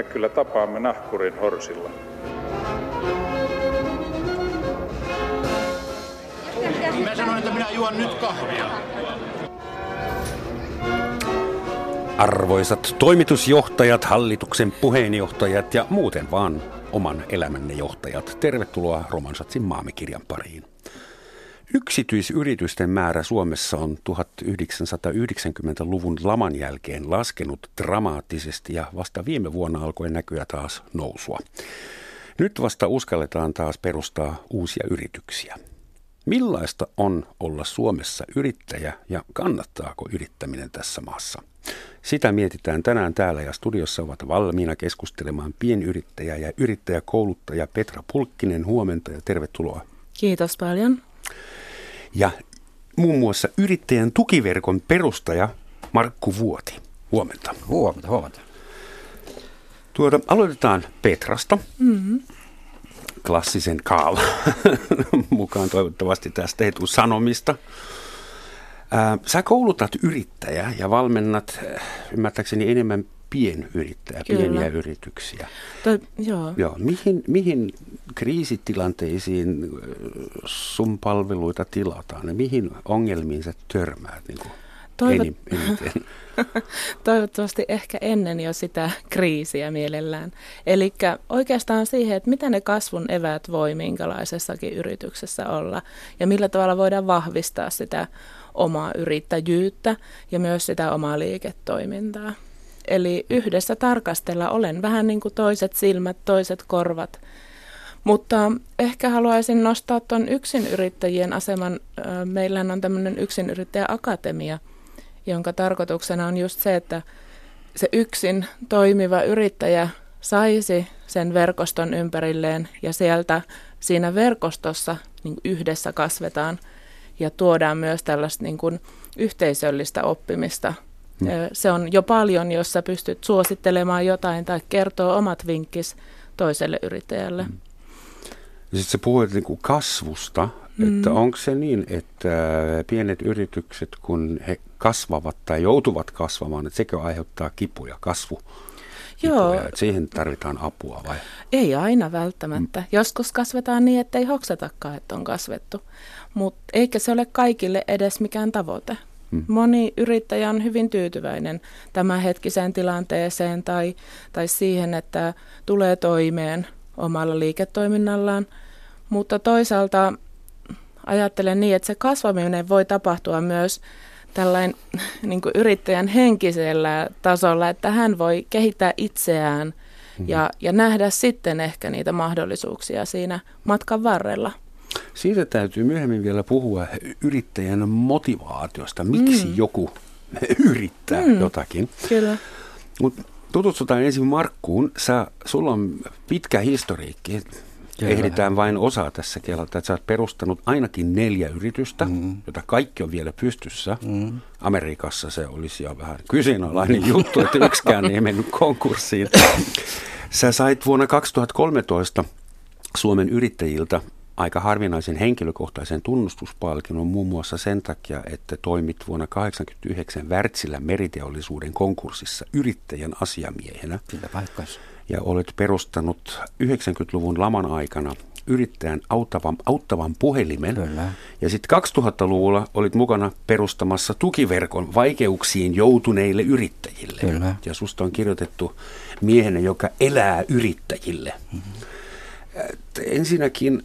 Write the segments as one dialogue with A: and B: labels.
A: me kyllä tapaamme nahkurin horsilla.
B: Mä sanoin, että minä juon nyt kahvia.
C: Arvoisat toimitusjohtajat, hallituksen puheenjohtajat ja muuten vaan oman elämänne johtajat, tervetuloa Romansatsin maamikirjan pariin. Yksityisyritysten määrä Suomessa on 1990-luvun laman jälkeen laskenut dramaattisesti ja vasta viime vuonna alkoi näkyä taas nousua. Nyt vasta uskalletaan taas perustaa uusia yrityksiä. Millaista on olla Suomessa yrittäjä ja kannattaako yrittäminen tässä maassa? Sitä mietitään tänään täällä ja studiossa ovat valmiina keskustelemaan pienyrittäjä ja yrittäjäkouluttaja Petra Pulkkinen. Huomenta ja tervetuloa.
D: Kiitos paljon.
C: Ja muun muassa yrittäjän tukiverkon perustaja Markku Vuoti. Huomenta.
E: Huomenta, huomenta.
C: Tuota, aloitetaan Petrasta. Mm-hmm klassisen Kaal mukaan toivottavasti tästä ei tule sanomista. sä koulutat yrittäjää ja valmennat ymmärtääkseni enemmän pienyrittäjä, Kyllä. pieniä yrityksiä.
D: Toi, joo.
C: Joo. Mihin, mihin kriisitilanteisiin sun palveluita tilataan ja mihin ongelmiin sä törmäät niin kuin Toivot... eniten?
D: Toivottavasti ehkä ennen jo sitä kriisiä mielellään. Eli oikeastaan siihen, että mitä ne kasvun eväät voi minkälaisessakin yrityksessä olla ja millä tavalla voidaan vahvistaa sitä omaa yrittäjyyttä ja myös sitä omaa liiketoimintaa. Eli yhdessä tarkastella olen vähän niin kuin toiset silmät, toiset korvat. Mutta ehkä haluaisin nostaa tuon yksinyrittäjien aseman. Meillähän on tämmöinen yksinyrittäjäakatemia – jonka tarkoituksena on just se, että se yksin toimiva yrittäjä saisi sen verkoston ympärilleen ja sieltä siinä verkostossa niin yhdessä kasvetaan ja tuodaan myös tällaista niin kuin yhteisöllistä oppimista. Mm. Se on jo paljon, jos sä pystyt suosittelemaan jotain tai kertoo omat vinkkis toiselle yrittäjälle. Mm.
C: Sitten sä puhuit niin kuin kasvusta, mm. että onko se niin, että pienet yritykset, kun he kasvavat tai joutuvat kasvamaan, että sekö aiheuttaa kipuja, kasvu? Joo. Että siihen tarvitaan apua vai?
D: Ei aina välttämättä. Mm. Joskus kasvetaan niin, että ei hoksatakaan, että on kasvettu. Mutta eikä se ole kaikille edes mikään tavoite. Mm. Moni yrittäjä on hyvin tyytyväinen tämänhetkiseen tilanteeseen tai, tai siihen, että tulee toimeen omalla liiketoiminnallaan. Mutta toisaalta ajattelen niin, että se kasvaminen voi tapahtua myös tällainen niin yrittäjän henkisellä tasolla, että hän voi kehittää itseään mm-hmm. ja, ja nähdä sitten ehkä niitä mahdollisuuksia siinä matkan varrella.
C: Siitä täytyy myöhemmin vielä puhua yrittäjän motivaatiosta, miksi mm. joku yrittää mm. jotakin.
D: Kyllä.
C: Mut tutustutaan ensin Markkuun. Sä, sulla on pitkä historiikki Kyllä. Ehditään vain osa tässä kelata, että sä oot perustanut ainakin neljä yritystä, mm. jota kaikki on vielä pystyssä. Mm. Amerikassa se olisi jo vähän kyseenalainen juttu, että yksikään ei mennyt konkurssiin. Sä sait vuonna 2013 Suomen yrittäjiltä aika harvinaisen henkilökohtaisen tunnustuspalkinnon muun muassa sen takia, että toimit vuonna 1989 Wärtsilän meriteollisuuden konkurssissa yrittäjän asiamiehenä.
E: Kyllä paikkansa
C: ja olet perustanut 90-luvun laman aikana yrittäjän auttavan, auttavan puhelimen. Kyllä. Ja sitten 2000-luvulla olit mukana perustamassa tukiverkon vaikeuksiin joutuneille yrittäjille.
E: Kyllä.
C: Ja susta on kirjoitettu miehenä, joka elää yrittäjille. Mm-hmm. Ensinnäkin,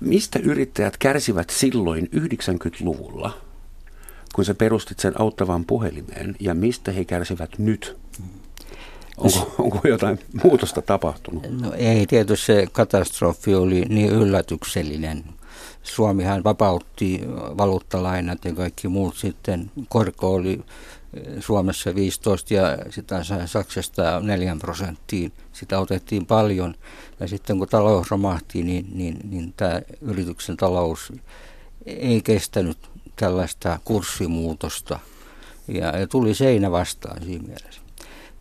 C: mistä yrittäjät kärsivät silloin 90-luvulla, kun sä perustit sen auttavan puhelimeen, ja mistä he kärsivät nyt? Onko, onko jotain muutosta tapahtunut?
E: No ei, tietysti se katastrofi oli niin yllätyksellinen. Suomihan vapautti valuuttalainat ja kaikki muut sitten. Korko oli Suomessa 15 ja sitä Saksasta 4 prosenttiin. Sitä otettiin paljon ja sitten kun talous romahti, niin, niin, niin tämä yrityksen talous ei kestänyt tällaista kurssimuutosta ja, ja tuli seinä vastaan siinä mielessä.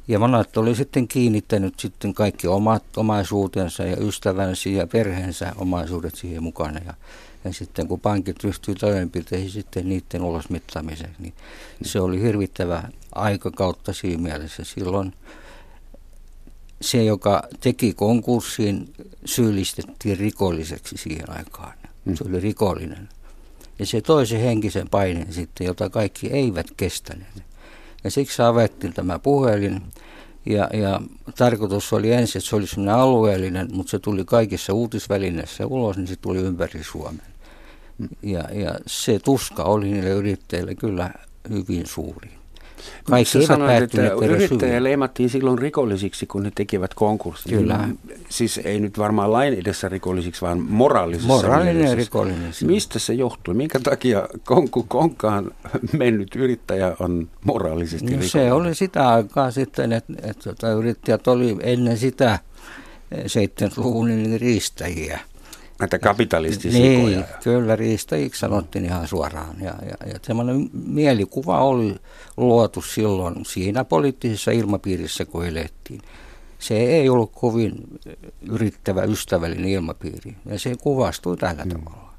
E: Ja monet oli sitten kiinnittänyt sitten kaikki omat omaisuutensa ja ystävänsä ja perheensä omaisuudet siihen mukana. Ja, ja sitten kun pankit ryhtyi toimenpiteisiin sitten niiden ulosmittaamiseksi, niin se oli hirvittävä aikakautta siinä mielessä. Silloin se, joka teki konkurssiin, syyllistettiin rikolliseksi siihen aikaan. Mm. Se oli rikollinen. Ja se toi se henkisen paineen sitten, jota kaikki eivät kestäneet. Ja siksi avettiin tämä puhelin. Ja, ja tarkoitus oli ensin, että se oli sellainen alueellinen, mutta se tuli kaikissa uutisvälineissä ulos, niin se tuli ympäri Suomen. Ja, ja se tuska oli niille yrittäjille kyllä hyvin suuri.
C: Kaikki eivät sanoit, että yrittäjä leimattiin silloin rikollisiksi, kun ne tekivät konkurssin.
E: Kyllä.
C: Siis ei nyt varmaan lain edessä rikollisiksi, vaan moraalisessa
E: Moraalinen rikollinen.
C: Mistä se johtuu? Minkä takia konku konkaan mennyt yrittäjä on moraalisesti no, rikollinen?
E: Se oli sitä aikaa sitten, että, että, tota, yrittäjät oli ennen sitä 70-luvun eh, niin riistäjiä –
C: Näitä kapitalistisia
E: Niin, kyllä riistäjiksi sanottiin ihan suoraan. Ja, ja, ja semmoinen mielikuva oli luotu silloin siinä poliittisessa ilmapiirissä, kun elettiin. Se ei ollut kovin yrittävä, ystävällinen ilmapiiri. Ja se kuvastui tällä mm. tavalla.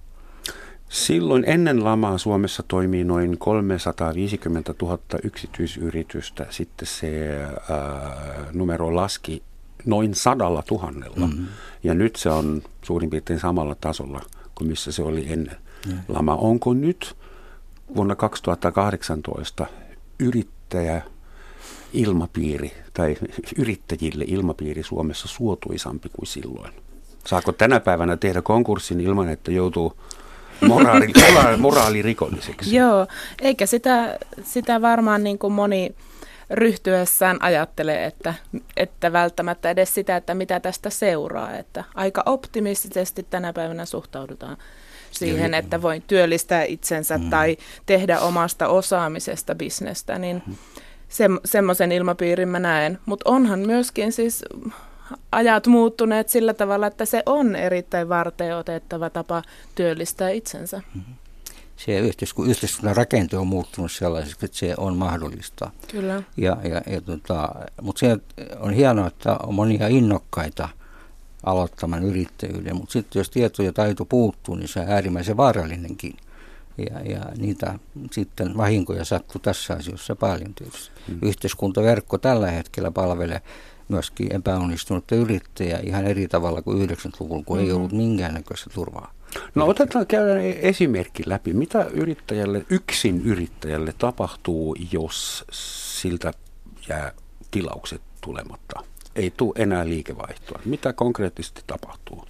C: Silloin ennen lamaa Suomessa toimii noin 350 000 yksityisyritystä. Sitten se ää, numero laski noin sadalla tuhannella. Mm-hmm. Ja nyt se on suurin piirtein samalla tasolla kuin missä se oli ennen mm. lama. Onko nyt vuonna 2018 yrittäjä ilmapiiri tai yrittäjille ilmapiiri Suomessa suotuisampi kuin silloin? Saako tänä päivänä tehdä konkurssin ilman, että joutuu moraali, moraalirikolliseksi?
D: Joo, eikä sitä, sitä varmaan niin kuin moni ryhtyessään ajattelee, että, että välttämättä edes sitä, että mitä tästä seuraa. Että aika optimistisesti tänä päivänä suhtaudutaan siihen, että voi työllistää itsensä mm. tai tehdä omasta osaamisesta bisnestä, niin se, semmoisen ilmapiirin mä näen. Mutta onhan myöskin siis ajat muuttuneet sillä tavalla, että se on erittäin varteen otettava tapa työllistää itsensä. Mm-hmm
E: se yhteiskunnan, yhteiskunnan rakente on muuttunut sellaiseksi, että se on mahdollista.
D: Kyllä.
E: Ja, ja, ja tota, mutta se on hienoa, että on monia innokkaita aloittamaan yrittäjyyden, mutta sitten jos tieto ja taito puuttuu, niin se on äärimmäisen vaarallinenkin. Ja, ja niitä sitten vahinkoja sattuu tässä asiassa paljon tietysti. Hmm. Yhteiskuntaverkko tällä hetkellä palvelee myöskin epäonnistunutta yrittäjää ihan eri tavalla kuin 90-luvulla, kun mm-hmm. ei ollut minkäännäköistä turvaa.
C: No otetaan käydä esimerkki läpi. Mitä yrittäjälle, yksin yrittäjälle tapahtuu, jos siltä jää tilaukset tulematta? Ei tule enää liikevaihtoa. Mitä konkreettisesti tapahtuu?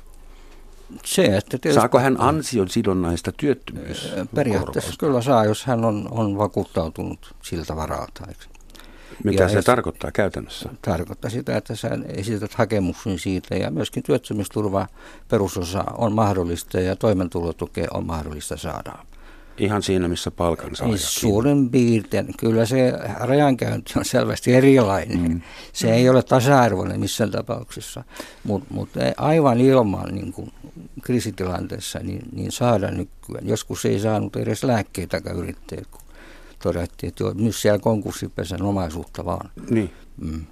E: Se, että tietysti,
C: Saako hän ansion sidonnaista työttömyys?
E: Periaatteessa kyllä saa, jos hän on, on vakuuttautunut siltä varalta. Eikö?
C: Mitä ja se es, tarkoittaa käytännössä?
E: Tarkoittaa sitä, että sä esität hakemuksen siitä ja myöskin työttömyysturva perusosa on mahdollista ja toimeentulotukea on mahdollista saada.
C: Ihan siinä, missä palkansaaja. Niin
E: suurin piirtein. Kyllä se rajankäynti on selvästi erilainen. Mm. Se ei ole tasa-arvoinen missään tapauksessa, mutta mut aivan ilman niin kuin kriisitilanteessa niin, niin saada nykyään. Joskus ei saanut edes lääkkeitä yrittäjät, kun todettiin, että joo, nyt siellä konkurssipesän omaisuutta vaan.
C: Niin.
E: Mm.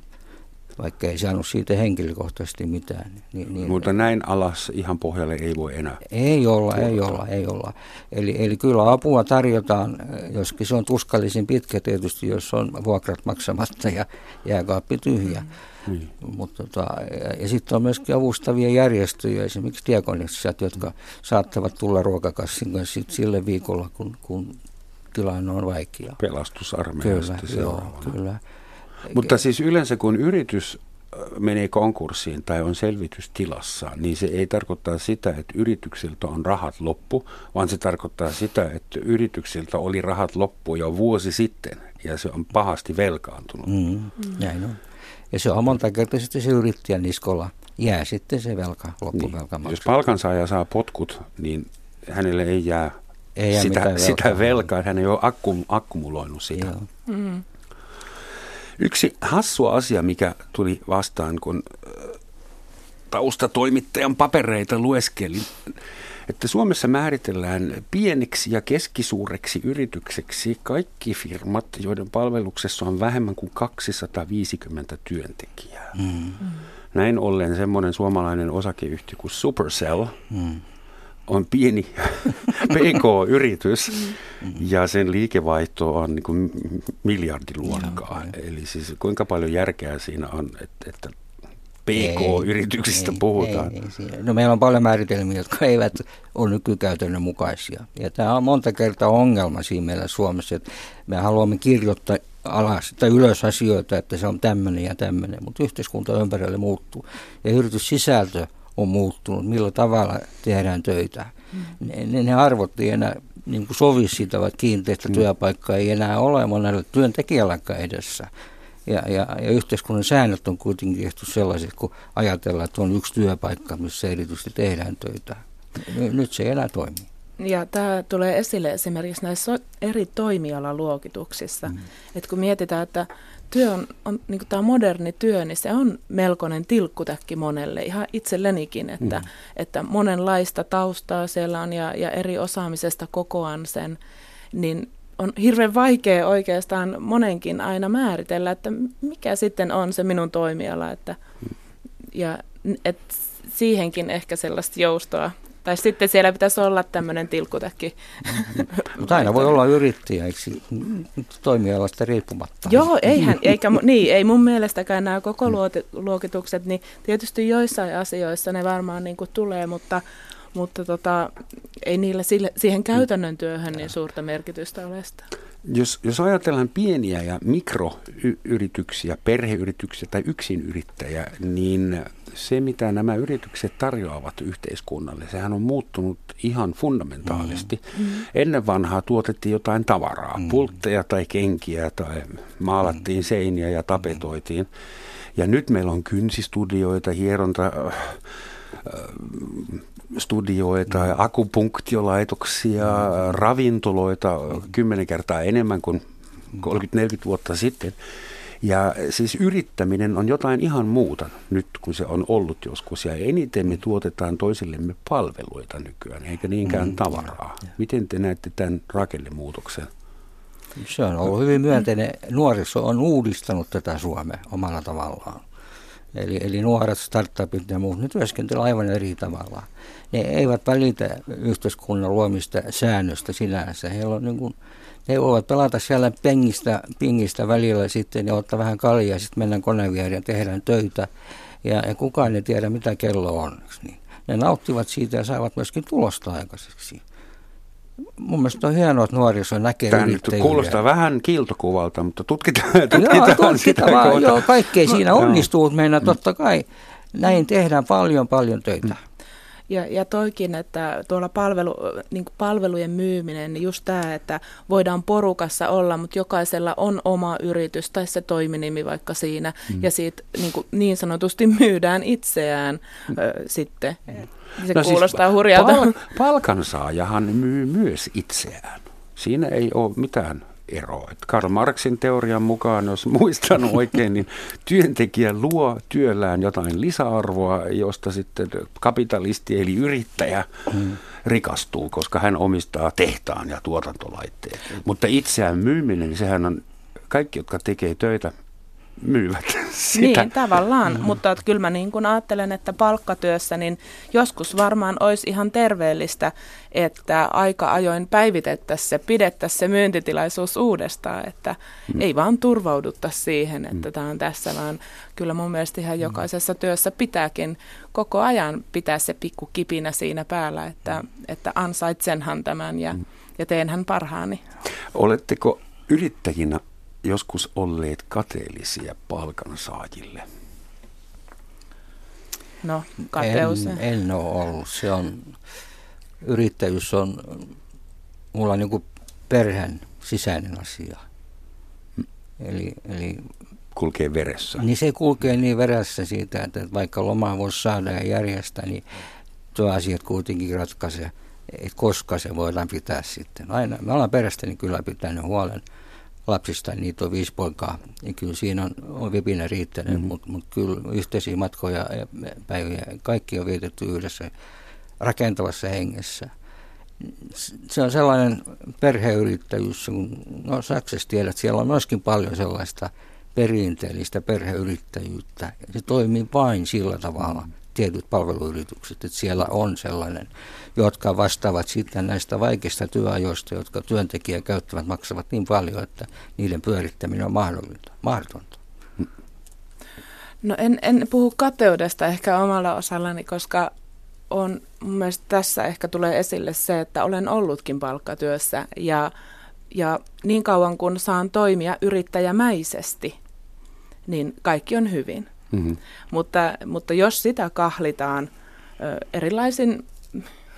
E: Vaikka ei saanut siitä henkilökohtaisesti mitään. Niin,
C: niin, Mutta näin alas ihan pohjalle ei voi enää.
E: Ei olla, tuottaa. ei olla, ei olla. Eli, eli kyllä apua tarjotaan, joskin se on tuskallisin pitkä tietysti, jos on vuokrat maksamatta ja jääkaappi tyhjä. Mm. Niin. Mutta tota, ja, ja sitten on myöskin avustavia järjestöjä, esimerkiksi diakonissat, jotka saattavat tulla ruokakassin kanssa sille viikolla, kun, kun tilanne on vaikea.
C: Pelastusarmeijasta
E: kyllä, joo, kyllä.
C: Mutta siis yleensä kun yritys menee konkurssiin tai on selvitystilassa, niin se ei tarkoita sitä, että yrityksiltä on rahat loppu, vaan se tarkoittaa sitä, että yrityksiltä oli rahat loppu jo vuosi sitten ja se on pahasti velkaantunut. Mm.
E: Näin on. Ja se on monta kertaa sitten se yrittäjän niskolla jää sitten se velka, loppuvelka niin.
C: Jos palkansaaja saa potkut, niin hänelle ei jää ei sitä, velkaa. sitä velkaa, hän ei ole akkum, akkumuloinut sitä. Mm. Yksi hassu asia, mikä tuli vastaan, kun taustatoimittajan papereita lueskelin, että Suomessa määritellään pieneksi ja keskisuureksi yritykseksi kaikki firmat, joiden palveluksessa on vähemmän kuin 250 työntekijää. Mm. Näin ollen semmoinen suomalainen osakeyhtiö kuin Supercell, mm on pieni PK-yritys ja sen liikevaihto on niin kuin miljardiluokkaa. Eli siis kuinka paljon järkeä siinä on, että, että PK-yrityksistä
E: ei,
C: puhutaan.
E: Ei, ei, no meillä on paljon määritelmiä, jotka eivät ole nykykäytännön mukaisia. Ja tämä on monta kertaa ongelma siinä meillä Suomessa, että me haluamme kirjoittaa alas tai ylös asioita, että se on tämmöinen ja tämmöinen, mutta yhteiskunta ympärille muuttuu. Ja yrityssisältö on muuttunut, millä tavalla tehdään töitä. Mm. Ne, ne arvot ei enää niin kuin sovi siitä, vaikka kiinteistä mm. työpaikkaa ei enää ole monelle työntekijälläkään edessä. Ja, ja, ja yhteiskunnan säännöt on kuitenkin tehty sellaiset, kun ajatellaan, että on yksi työpaikka, missä erityisesti tehdään töitä. Nyt se ei enää toimi.
D: Ja tämä tulee esille esimerkiksi näissä eri toimialaluokituksissa. Mm. Että kun mietitään, että työ on, on niin tämä moderni työ, niin se on melkoinen tilkkutäkki monelle, ihan itsellenikin, että, mm. että monenlaista taustaa siellä on ja, ja eri osaamisesta kokoan sen, niin on hirveän vaikea oikeastaan monenkin aina määritellä, että mikä sitten on se minun toimiala, että, ja et siihenkin ehkä sellaista joustoa tai sitten siellä pitäisi olla tämmöinen tilkkutäkki.
E: Mutta aina voi olla yrittäjä, eikö toimialasta riippumatta?
D: Joo, eihän, eikä, niin, ei mun mielestäkään nämä koko mm. luokitukset, niin tietysti joissain asioissa ne varmaan niin kuin tulee, mutta, mutta tota, ei niillä sille, siihen käytännön työhön niin suurta merkitystä ole sitä.
C: Jos, jos ajatellaan pieniä ja mikroyrityksiä, perheyrityksiä tai yksinyrittäjä, niin se, mitä nämä yritykset tarjoavat yhteiskunnalle, sehän on muuttunut ihan fundamentaalisti. Mm. Ennen vanhaa tuotettiin jotain tavaraa, mm. pultteja tai kenkiä tai maalattiin mm. seiniä ja tapetoitiin. Ja nyt meillä on kynsistudioita, hieronta äh, studioita, akupunktiolaitoksia, ravintoloita kymmenen kertaa enemmän kuin 30-40 vuotta sitten. Ja siis yrittäminen on jotain ihan muuta nyt, kun se on ollut joskus. Ja eniten me tuotetaan toisillemme palveluita nykyään, eikä niinkään mm, tavaraa. Ja. Miten te näette tämän rakennemuutoksen?
E: Se on ollut hyvin myönteinen. Nuoriso on uudistanut tätä Suomea omalla tavallaan. Eli, eli nuoret startupit ja muut, ne työskentelevät aivan eri tavalla. Ne eivät välitä yhteiskunnan luomista säännöstä sinänsä. Heillä on niin kuin, ne voivat pelata siellä pengistä, pingistä välillä sitten ja ottaa vähän kaljaa ja sitten mennään koneen ja tehdään töitä. Ja, ja kukaan ei tiedä, mitä kello on. Niin. Ne nauttivat siitä ja saavat myöskin tulosta aikaiseksi. Mun mielestä on hienoa, että nuoriso näkee Tämä yrittäjiä.
C: kuulostaa vähän kiiltokuvalta, mutta tutkitaan, tutkitaan, joo, tutkitaan sitä.
E: Vaan, joo, kaikkea siinä onnistuu meillä totta kai. Näin tehdään paljon, paljon töitä. Mm.
D: Ja, ja toikin, että tuolla palvelu, niin palvelujen myyminen, niin just tämä, että voidaan porukassa olla, mutta jokaisella on oma yritys tai se toiminimi vaikka siinä, mm. ja siitä niin, kuin, niin sanotusti myydään itseään mm. ö, sitten. Se no siis kuulostaa siis hurjalta. Pal-
C: palkansaajahan myy myös itseään. Siinä ei ole mitään ero. Että Karl Marxin teorian mukaan, jos muistan oikein, niin työntekijä luo työllään jotain lisäarvoa, josta sitten kapitalisti eli yrittäjä rikastuu, koska hän omistaa tehtaan ja tuotantolaitteet. Mutta itseään myyminen, niin sehän on kaikki, jotka tekee töitä myyvät sitä.
D: Niin, tavallaan, mm. mutta että kyllä mä niin kuin ajattelen, että palkkatyössä niin joskus varmaan olisi ihan terveellistä, että aika ajoin päivitettäisiin se, pidettäisiin se myyntitilaisuus uudestaan, että mm. ei vaan turvaudutta siihen, että mm. tämä on tässä, vaan kyllä mun mielestä ihan mm. jokaisessa työssä pitääkin koko ajan pitää se pikku kipinä siinä päällä, että, että ansaitsenhan tämän ja, mm. ja teenhän parhaani.
C: Oletteko yrittäjinä joskus olleet kateellisia palkansaajille?
D: No, kateus.
E: En, en ole ollut. Se on, yrittäjyys on mulla niin kuin perheen sisäinen asia.
C: Eli, eli kulkee veressä.
E: Niin se kulkee niin veressä siitä, että vaikka lomaa voisi saada ja järjestää, niin tuo asiat kuitenkin ratkaisee, että koska se voidaan pitää sitten. Aina, me ollaan perästäni kyllä pitänyt huolen lapsista, niitä on viisi poikaa. Ja kyllä siinä on, on vipinä riittänyt, mm-hmm. mutta mut kyllä yhteisiä matkoja ja päiviä, kaikki on vietetty yhdessä rakentavassa hengessä. Se on sellainen perheyrittäjyys, kun no Saksassa tiedät, siellä on myöskin paljon sellaista perinteellistä perheyrittäjyyttä. Se toimii vain sillä tavalla. Tietyt palveluyritykset, että siellä on sellainen, jotka vastaavat sitten näistä vaikeista työajoista, jotka työntekijä käyttävät, maksavat niin paljon, että niiden pyörittäminen on mahdollista, mahdotonta.
D: No en, en puhu kateudesta ehkä omalla osallani, koska on mun mielestä tässä ehkä tulee esille se, että olen ollutkin palkkatyössä ja, ja niin kauan kun saan toimia yrittäjämäisesti, niin kaikki on hyvin. Mm-hmm. Mutta, mutta jos sitä kahlitaan ö, erilaisin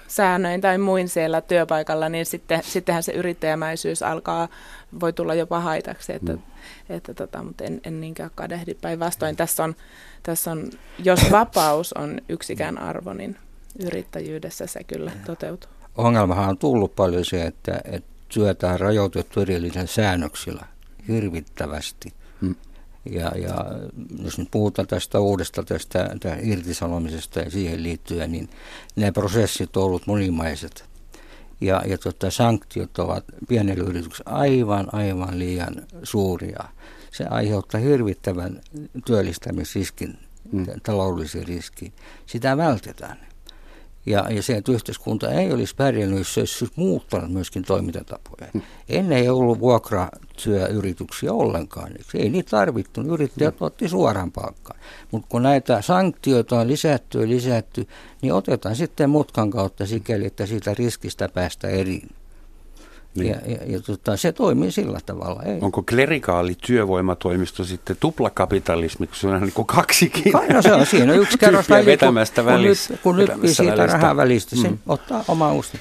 D: säännöin tai muin siellä työpaikalla, niin sitten, sittenhän se yrittäjämäisyys alkaa, voi tulla jopa haitaksi, että, mm. että tota, mutta en, en niinkään kadehdi päinvastoin. Tässä on, tässä on, jos vapaus on yksikään arvo, niin yrittäjyydessä se kyllä toteutuu.
E: Ongelmahan on tullut paljon se, että, että työtä on rajoitettu erillisillä säännöksillä hirvittävästi. Mm. Ja, ja jos nyt puhutaan tästä uudesta tästä, tästä irtisanomisesta ja siihen liittyen, niin ne prosessit ovat olleet monimaiset. Ja, ja tota, sanktiot ovat pienellä yrityksellä aivan, aivan liian suuria. Se aiheuttaa hirvittävän työllistämisriskin, mm. taloudellisen riskin. Sitä vältetään. Ja, ja se, että yhteiskunta ei olisi pärjännyt, jos se olisi muuttanut myöskin toimintatapoja. Hmm. Ennen ei ollut vuokratyöyrityksiä ollenkaan. Ei niitä tarvittu. Yrittäjät hmm. otti suoraan palkkaan. Mutta kun näitä sanktioita on lisätty ja lisätty, niin otetaan sitten mutkan kautta sikäli, että siitä riskistä päästä eriin. Niin. Ja, ja, ja tota, se toimii sillä tavalla. Ei.
C: Onko klerikaali työvoimatoimisto sitten tuplakapitalismi, kun se on niin kuin kaksikin?
E: no se on siinä yksi kerros vetämästä kun, välissä, kun, nyt, kun siitä välistä. rahaa välistä, se mm. ottaa oma usti.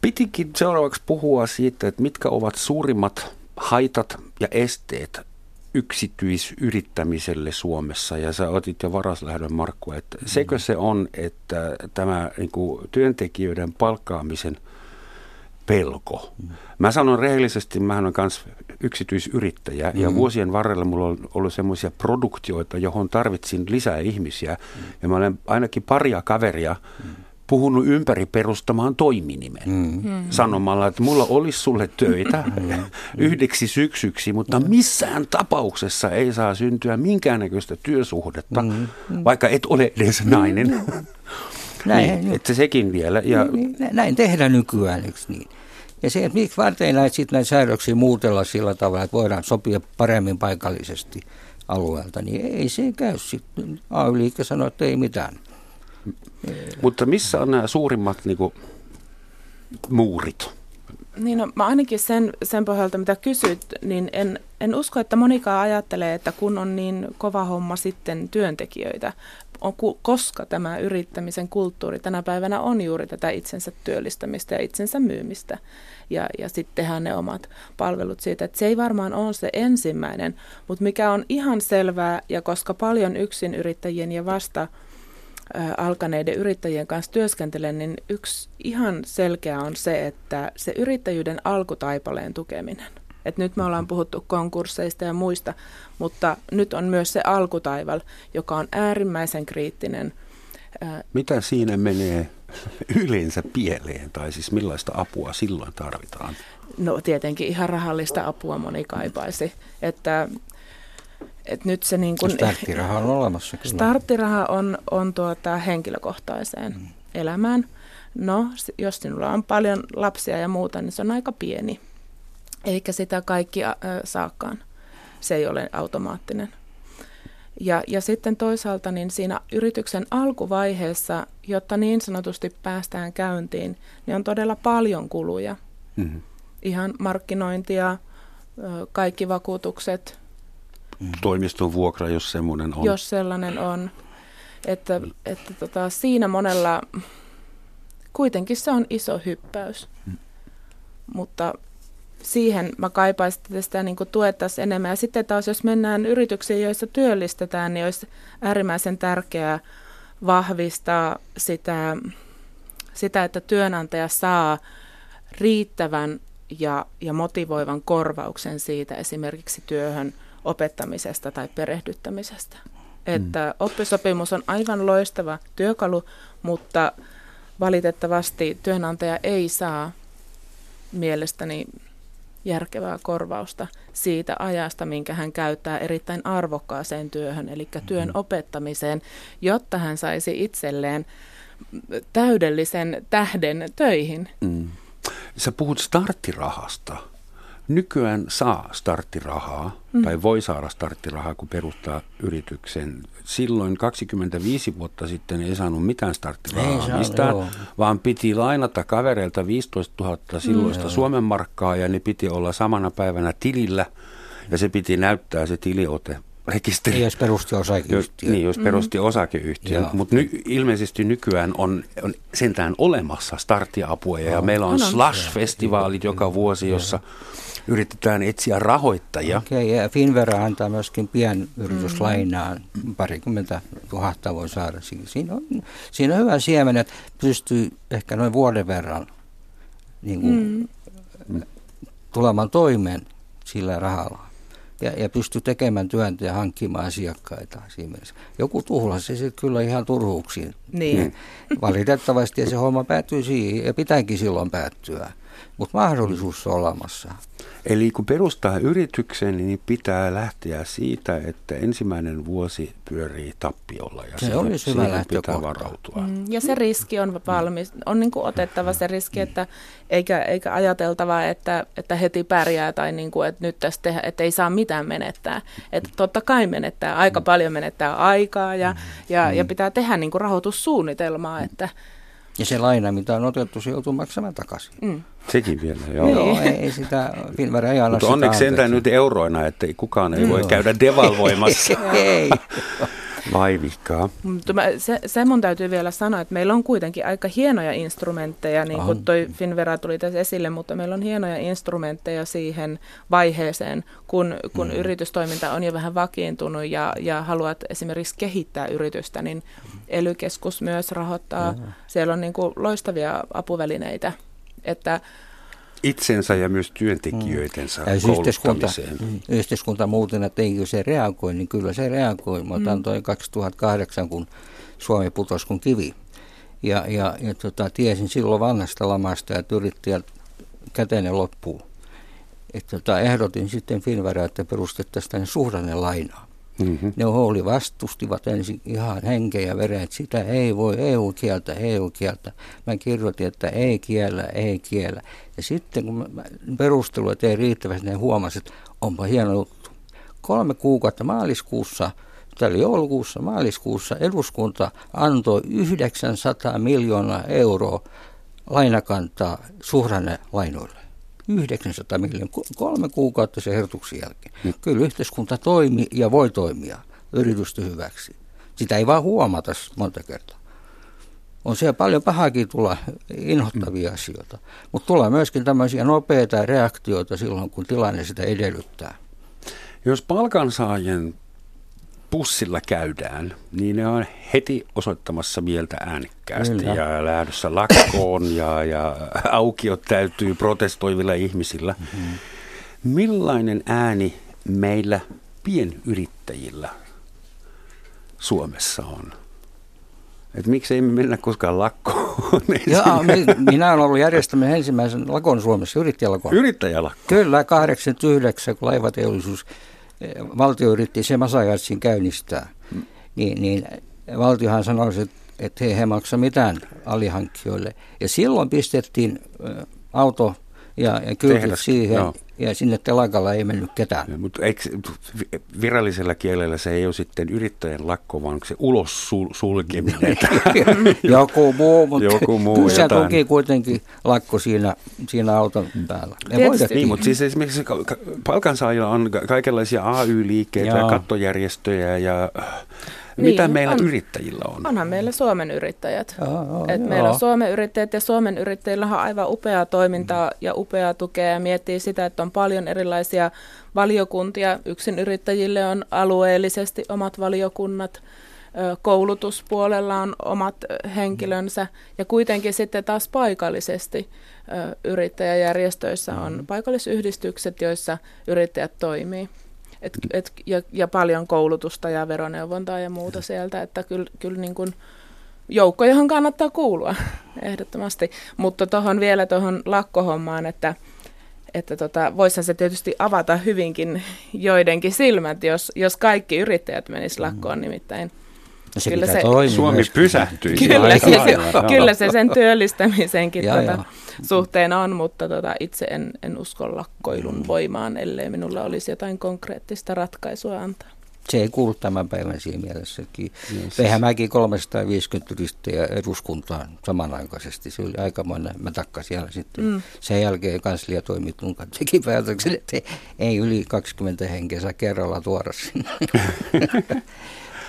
C: Pitikin seuraavaksi puhua siitä, että mitkä ovat suurimmat haitat ja esteet yksityisyrittämiselle Suomessa, ja sä otit jo varaslähdön Markku, että sekö se on, että tämä niin kuin, työntekijöiden palkkaamisen – pelko. Mä sanon rehellisesti, mä olen myös yksityisyrittäjä mm. ja vuosien varrella mulla on ollut semmoisia produktioita, johon tarvitsin lisää ihmisiä. Mm. Ja mä olen ainakin paria kaveria mm. puhunut ympäri perustamaan toiminimen mm. sanomalla, että mulla olisi sulle töitä yhdeksi syksyksi, mutta missään tapauksessa ei saa syntyä minkäännäköistä työsuhdetta, mm. vaikka et ole edes nainen. Näin, niin, että sekin vielä.
E: Ja... Niin, niin, näin tehdään nykyään, eikö niin? Ja se, että miksi varten näitä, sit näitä säädöksiä muutella sillä tavalla, että voidaan sopia paremmin paikallisesti alueelta, niin ei se käy sitten. AY-liike sanoo, että ei mitään.
C: Mutta missä on nämä suurimmat niin kuin, muurit?
D: Niin no, mä ainakin sen, sen pohjalta, mitä kysyt, niin en, en usko, että monikaan ajattelee, että kun on niin kova homma sitten työntekijöitä, on, koska tämä yrittämisen kulttuuri tänä päivänä on juuri tätä itsensä työllistämistä ja itsensä myymistä. Ja, ja sitten tehdään ne omat palvelut siitä. Että se ei varmaan ole se ensimmäinen, mutta mikä on ihan selvää, ja koska paljon yksin yrittäjien ja vasta alkaneiden yrittäjien kanssa työskentelen, niin yksi ihan selkeä on se, että se yrittäjyyden alkutaipaleen tukeminen. Et nyt me ollaan puhuttu konkursseista ja muista, mutta nyt on myös se alkutaival, joka on äärimmäisen kriittinen.
C: Mitä siinä menee yleensä pieleen, tai siis millaista apua silloin tarvitaan?
D: No tietenkin ihan rahallista apua moni kaipaisi. Että, että nyt se niin
E: kun, starttiraha on olemassa kyllä.
D: Starttiraha on, on tuota henkilökohtaiseen mm. elämään. No, jos sinulla on paljon lapsia ja muuta, niin se on aika pieni eikä sitä kaikki saakaan. Se ei ole automaattinen. Ja, ja sitten toisaalta niin siinä yrityksen alkuvaiheessa, jotta niin sanotusti päästään käyntiin, niin on todella paljon kuluja. Mm-hmm. Ihan markkinointia, kaikki vakuutukset.
C: Mm. Toimiston vuokra, jos semmoinen on.
D: Jos sellainen on. Että, että tota, siinä monella, kuitenkin se on iso hyppäys. Mm. Mutta siihen mä kaipaisin, että sitä niin tuettaisiin enemmän. Ja sitten taas, jos mennään yrityksiin, joissa työllistetään, niin olisi äärimmäisen tärkeää vahvistaa sitä, sitä että työnantaja saa riittävän ja, ja motivoivan korvauksen siitä esimerkiksi työhön opettamisesta tai perehdyttämisestä. Mm. Että oppisopimus on aivan loistava työkalu, mutta valitettavasti työnantaja ei saa mielestäni järkevää korvausta siitä ajasta, minkä hän käyttää erittäin arvokkaaseen työhön, eli työn mm-hmm. opettamiseen, jotta hän saisi itselleen täydellisen tähden töihin. Mm.
C: Sä puhut starttirahasta. Nykyään saa starttirahaa mm. tai voi saada starttirahaa, kun perustaa yrityksen. Silloin 25 vuotta sitten ei saanut mitään starttirahaa saa, mistään, joo. vaan piti lainata kavereilta 15 000 silloista mm, Suomen markkaa ja ne piti olla samana päivänä tilillä ja se piti näyttää se tiliote rekisteri.
E: Jos perusti osakeyhtiö.
C: Niin, jos perusti mm-hmm. osakeyhtiö. Mutta ny, ilmeisesti nykyään on, on sentään olemassa starttiapua ja, ja meillä on, on Slash-festivaalit joka vuosi, jossa yritetään etsiä rahoittajia.
E: Okei, okay, ja Finvera antaa myöskin pienyrityslainaa, mm. parikymmentä tuhatta voi saada. Siinä on, siinä on hyvä siemen, että pystyy ehkä noin vuoden verran niin kuin, mm. tulemaan toimeen sillä rahalla ja, ja pysty tekemään työntä ja hankkimaan asiakkaita siinä Joku tuhlasi se sitten kyllä ihan turhuuksiin.
D: Niin.
E: Valitettavasti se homma päättyy siihen ja pitääkin silloin päättyä, mutta mahdollisuus on olemassa.
C: Eli kun perustaa yrityksen, niin pitää lähteä siitä, että ensimmäinen vuosi pyörii tappiolla. Ja
E: se olisi hyvä
C: pitää varautua. Mm,
D: ja se riski on valmis. On niin kuin otettava se riski, että eikä, eikä ajateltava, että, että heti pärjää tai niin kuin, että nyt tästä tehdä, että ei saa mitään menettää. Että totta kai menettää, aika mm. paljon menettää aikaa ja, ja, ja pitää tehdä niin kuin rahoitussuunnitelmaa, että –
E: ja se laina, mitä on otettu, se joutuu maksamaan takaisin. Mm.
C: Sekin vielä, joo.
E: Joo, ei sitä, Finvera ei
C: Mutta onneksi sentään nyt euroina, että kukaan ei voi käydä devalvoimassa.
E: ei.
C: Vaivihkaa.
D: Mutta se, se mun täytyy vielä sanoa, että meillä on kuitenkin aika hienoja instrumentteja, niin kuin toi Finvera tuli tässä esille, mutta meillä on hienoja instrumentteja siihen vaiheeseen, kun, kun mm. yritystoiminta on jo vähän vakiintunut ja, ja haluat esimerkiksi kehittää yritystä, niin ely myös rahoittaa. Mm. Siellä on niin kuin loistavia apuvälineitä, että
C: itsensä ja myös työntekijöitensä mm. ja
E: yhteiskunta, yhteiskunta muuten, että eikö se reagoi, niin kyllä se reagoi. Mä otan mm. toi 2008, kun Suomi putosi kuin kivi. Ja, ja, ja tota, tiesin silloin vanhasta lamasta, että yrittäjät käteinen loppuu. Et tota, ehdotin sitten Finvera, että perustettaisiin tänne suhdannelainaa. Mm-hmm. Ne oli vastustivat ensin ihan henkeä ja veren, että sitä ei voi EU kieltä, EU kieltä. Mä kirjoitin, että ei kiellä, ei kiellä. Ja sitten kun mä perustelu, että ei riittävästi, ne huomasivat, että onpa hieno juttu. Kolme kuukautta maaliskuussa, tällä joulukuussa, maaliskuussa eduskunta antoi 900 miljoonaa euroa lainakantaa suhdannelainoille. 900 miljoonaa, kolme kuukautta sen ehdotuksen jälkeen. Mm. Kyllä yhteiskunta toimi ja voi toimia yritysten hyväksi. Sitä ei vaan huomata monta kertaa. On siellä paljon pahakin tulla inhottavia mm. asioita, mutta tulee myöskin tämmöisiä nopeita reaktioita silloin, kun tilanne sitä edellyttää.
C: Jos palkansaajien bussilla käydään, niin ne on heti osoittamassa mieltä äänekkäästi Kyllä. ja lähdössä lakkoon ja, ja aukiot täytyy protestoivilla ihmisillä. Mm-hmm. Millainen ääni meillä pienyrittäjillä Suomessa on? Että miksi me mennä koskaan lakkoon?
E: Jaa, minä olen ollut järjestämässä ensimmäisen lakon Suomessa, yrittäjälakon.
C: Yrittäjälakko?
E: Kyllä, 89, kun laivateollisuus valtio yritti se Masajatsin käynnistää, niin, niin valtiohan sanoi, että, että he, he maksa mitään alihankkijoille. Ja silloin pistettiin auto ja, ja kyltit siihen, joo. ja sinne telakalla ei mennyt ketään.
C: Mutta eikö, virallisella kielellä se ei ole sitten yrittäjän lakko, vaan se ulos sul, sulkeminen.
E: Joku muu, mutta Joku muu kyllä se toki kuitenkin lakko siinä, siinä auton päällä.
C: Niin, mutta siis esimerkiksi palkansaajilla on kaikenlaisia AY-liikkeitä ja kattojärjestöjä ja niin, Mitä meillä on, yrittäjillä on?
D: Onhan meillä Suomen yrittäjät. Joo, Et joo. Meillä on Suomen yrittäjät ja Suomen yrittäjillä on aivan upeaa toimintaa ja upeaa tukea ja miettii sitä, että on paljon erilaisia valiokuntia. Yksin yrittäjille on alueellisesti omat valiokunnat koulutuspuolella on omat henkilönsä ja kuitenkin sitten taas paikallisesti yrittäjäjärjestöissä on mm. paikallisyhdistykset, joissa yrittäjät toimii. Et, et, ja, ja paljon koulutusta ja veroneuvontaa ja muuta sieltä, että kyllä, kyllä niin kuin joukko, johon kannattaa kuulua ehdottomasti. Mutta tuohon vielä tuohon lakkohommaan, että, että tota, voisihan se tietysti avata hyvinkin joidenkin silmät, jos, jos kaikki yrittäjät menisivät lakkoon nimittäin.
E: No se
D: kyllä se,
C: Suomi
E: myöskin.
C: pysähtyi.
D: Kyllä
C: aika
D: se, se, kyllä se sen työllistämisenkin
E: Joo,
D: tuota,
E: joo.
D: suhteen on, mutta tota, itse en, en usko lakkoilun voimaan, ellei minulla olisi jotain konkreettista ratkaisua antaa.
E: Se ei kuulu tämän päivän siinä mielessäkin. Vehän mäkin 350 yrittäjää eduskuntaan samanaikaisesti. Se oli aikamoinen matakka siellä sitten. Mm. Sen jälkeen kanslia toimitunka teki päätöksen, että ei yli 20 henkeä saa kerralla tuoda sinne.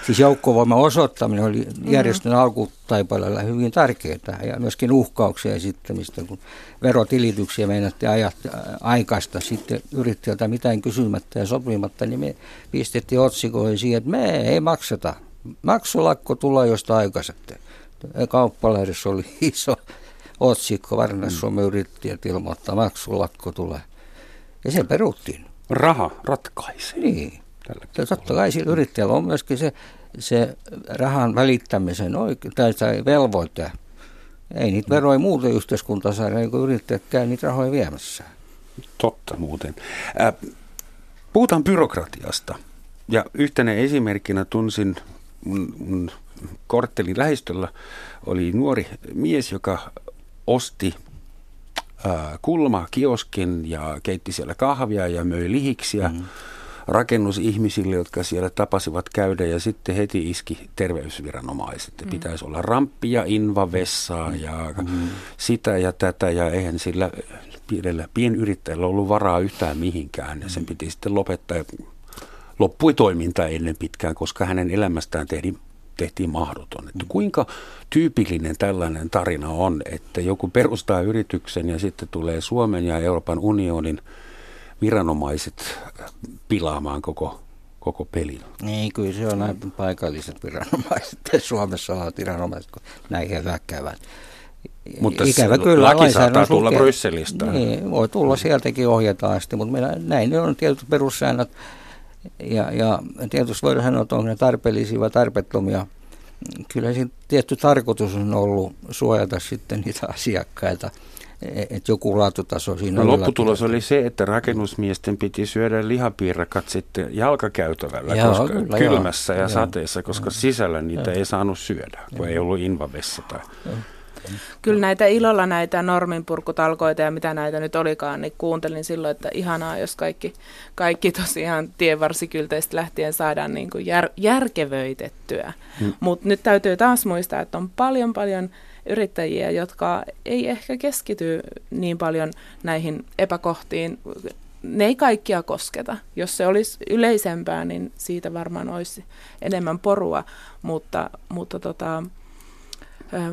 E: siis joukkovoiman osoittaminen oli järjestön alkutaipaleella hyvin tärkeää ja myöskin uhkauksia esittämistä, kun verotilityksiä meinattiin ajat, aikaista sitten yrittäjältä mitään kysymättä ja sopimatta, niin me pistettiin otsikoihin siihen, että me ei makseta. Maksulakko tulee josta aikaisette. Kauppalehdessä oli iso otsikko, Varsinais-Suomen yrittäjät ilmoittaa, maksulakko tulee. Ja se peruttiin.
C: Raha ratkaisee.
E: Niin.
C: Tällä
E: totta kai sillä yrittäjällä on myöskin se, se rahan välittämisen oike- tai, tai velvoite. Ei niitä veroja muuten yhteiskunta saada, niin kun yrittäjät käy niitä rahoja viemässä.
C: Totta muuten. Äh, puhutaan byrokratiasta. Ja yhtenä esimerkkinä tunsin mun, mun korttelin lähistöllä oli nuori mies, joka osti äh, kulma kioskin ja keitti siellä kahvia ja möi lihiksiä mm. Rakennusihmisille, jotka siellä tapasivat käydä ja sitten heti iski terveysviranomaiset. Mm. Pitäisi olla ramppia, invavessaa ja mm. sitä ja tätä ja eihän sillä pienellä pienyrittäjällä ollut varaa yhtään mihinkään ja sen piti sitten lopettaa. Loppui toiminta ennen pitkään, koska hänen elämästään tehtiin, tehtiin mahdoton. Että kuinka tyypillinen tällainen tarina on, että joku perustaa yrityksen ja sitten tulee Suomen ja Euroopan unionin viranomaiset pilaamaan koko, koko pelin.
E: Niin, kyllä se on näin paikalliset viranomaiset, Suomessa olevat viranomaiset, kun näin hyökkäävät.
C: Mutta
E: Ikävä kyllä,
C: laki saattaa tulla
E: lukee-
C: Brysselistä.
E: Niin, voi tulla sieltäkin ohjataan asti, mutta meillä, näin ne on tietyt perussäännöt. Ja, ja tietysti voidaan sanoa, että onko ne tarpeellisia vai tarpeettomia. Kyllä siinä tietty tarkoitus on ollut suojata sitten niitä asiakkaita, että joku laatutaso siinä
C: No, lopputulos oli se, että rakennusmiesten piti syödä lihapiirakat sitten jalkakäytävällä
E: Joo,
C: koska
E: kyllä,
C: kylmässä
E: joo.
C: ja
E: Joo.
C: sateessa, koska sisällä niitä ei saanut syödä, kun ei ollut invavessa. Tai.
D: Kyllä näitä ilolla näitä norminpurkutalkoita ja mitä näitä nyt olikaan, niin kuuntelin silloin, että ihanaa, jos kaikki, kaikki tosiaan tienvarsikylteistä lähtien saadaan niin kuin jär, järkevöitettyä. Mm. Mutta nyt täytyy taas muistaa, että on paljon paljon yrittäjiä, jotka ei ehkä keskity niin paljon näihin epäkohtiin. Ne ei kaikkia kosketa. Jos se olisi yleisempää, niin siitä varmaan olisi enemmän porua, mutta, mutta tota,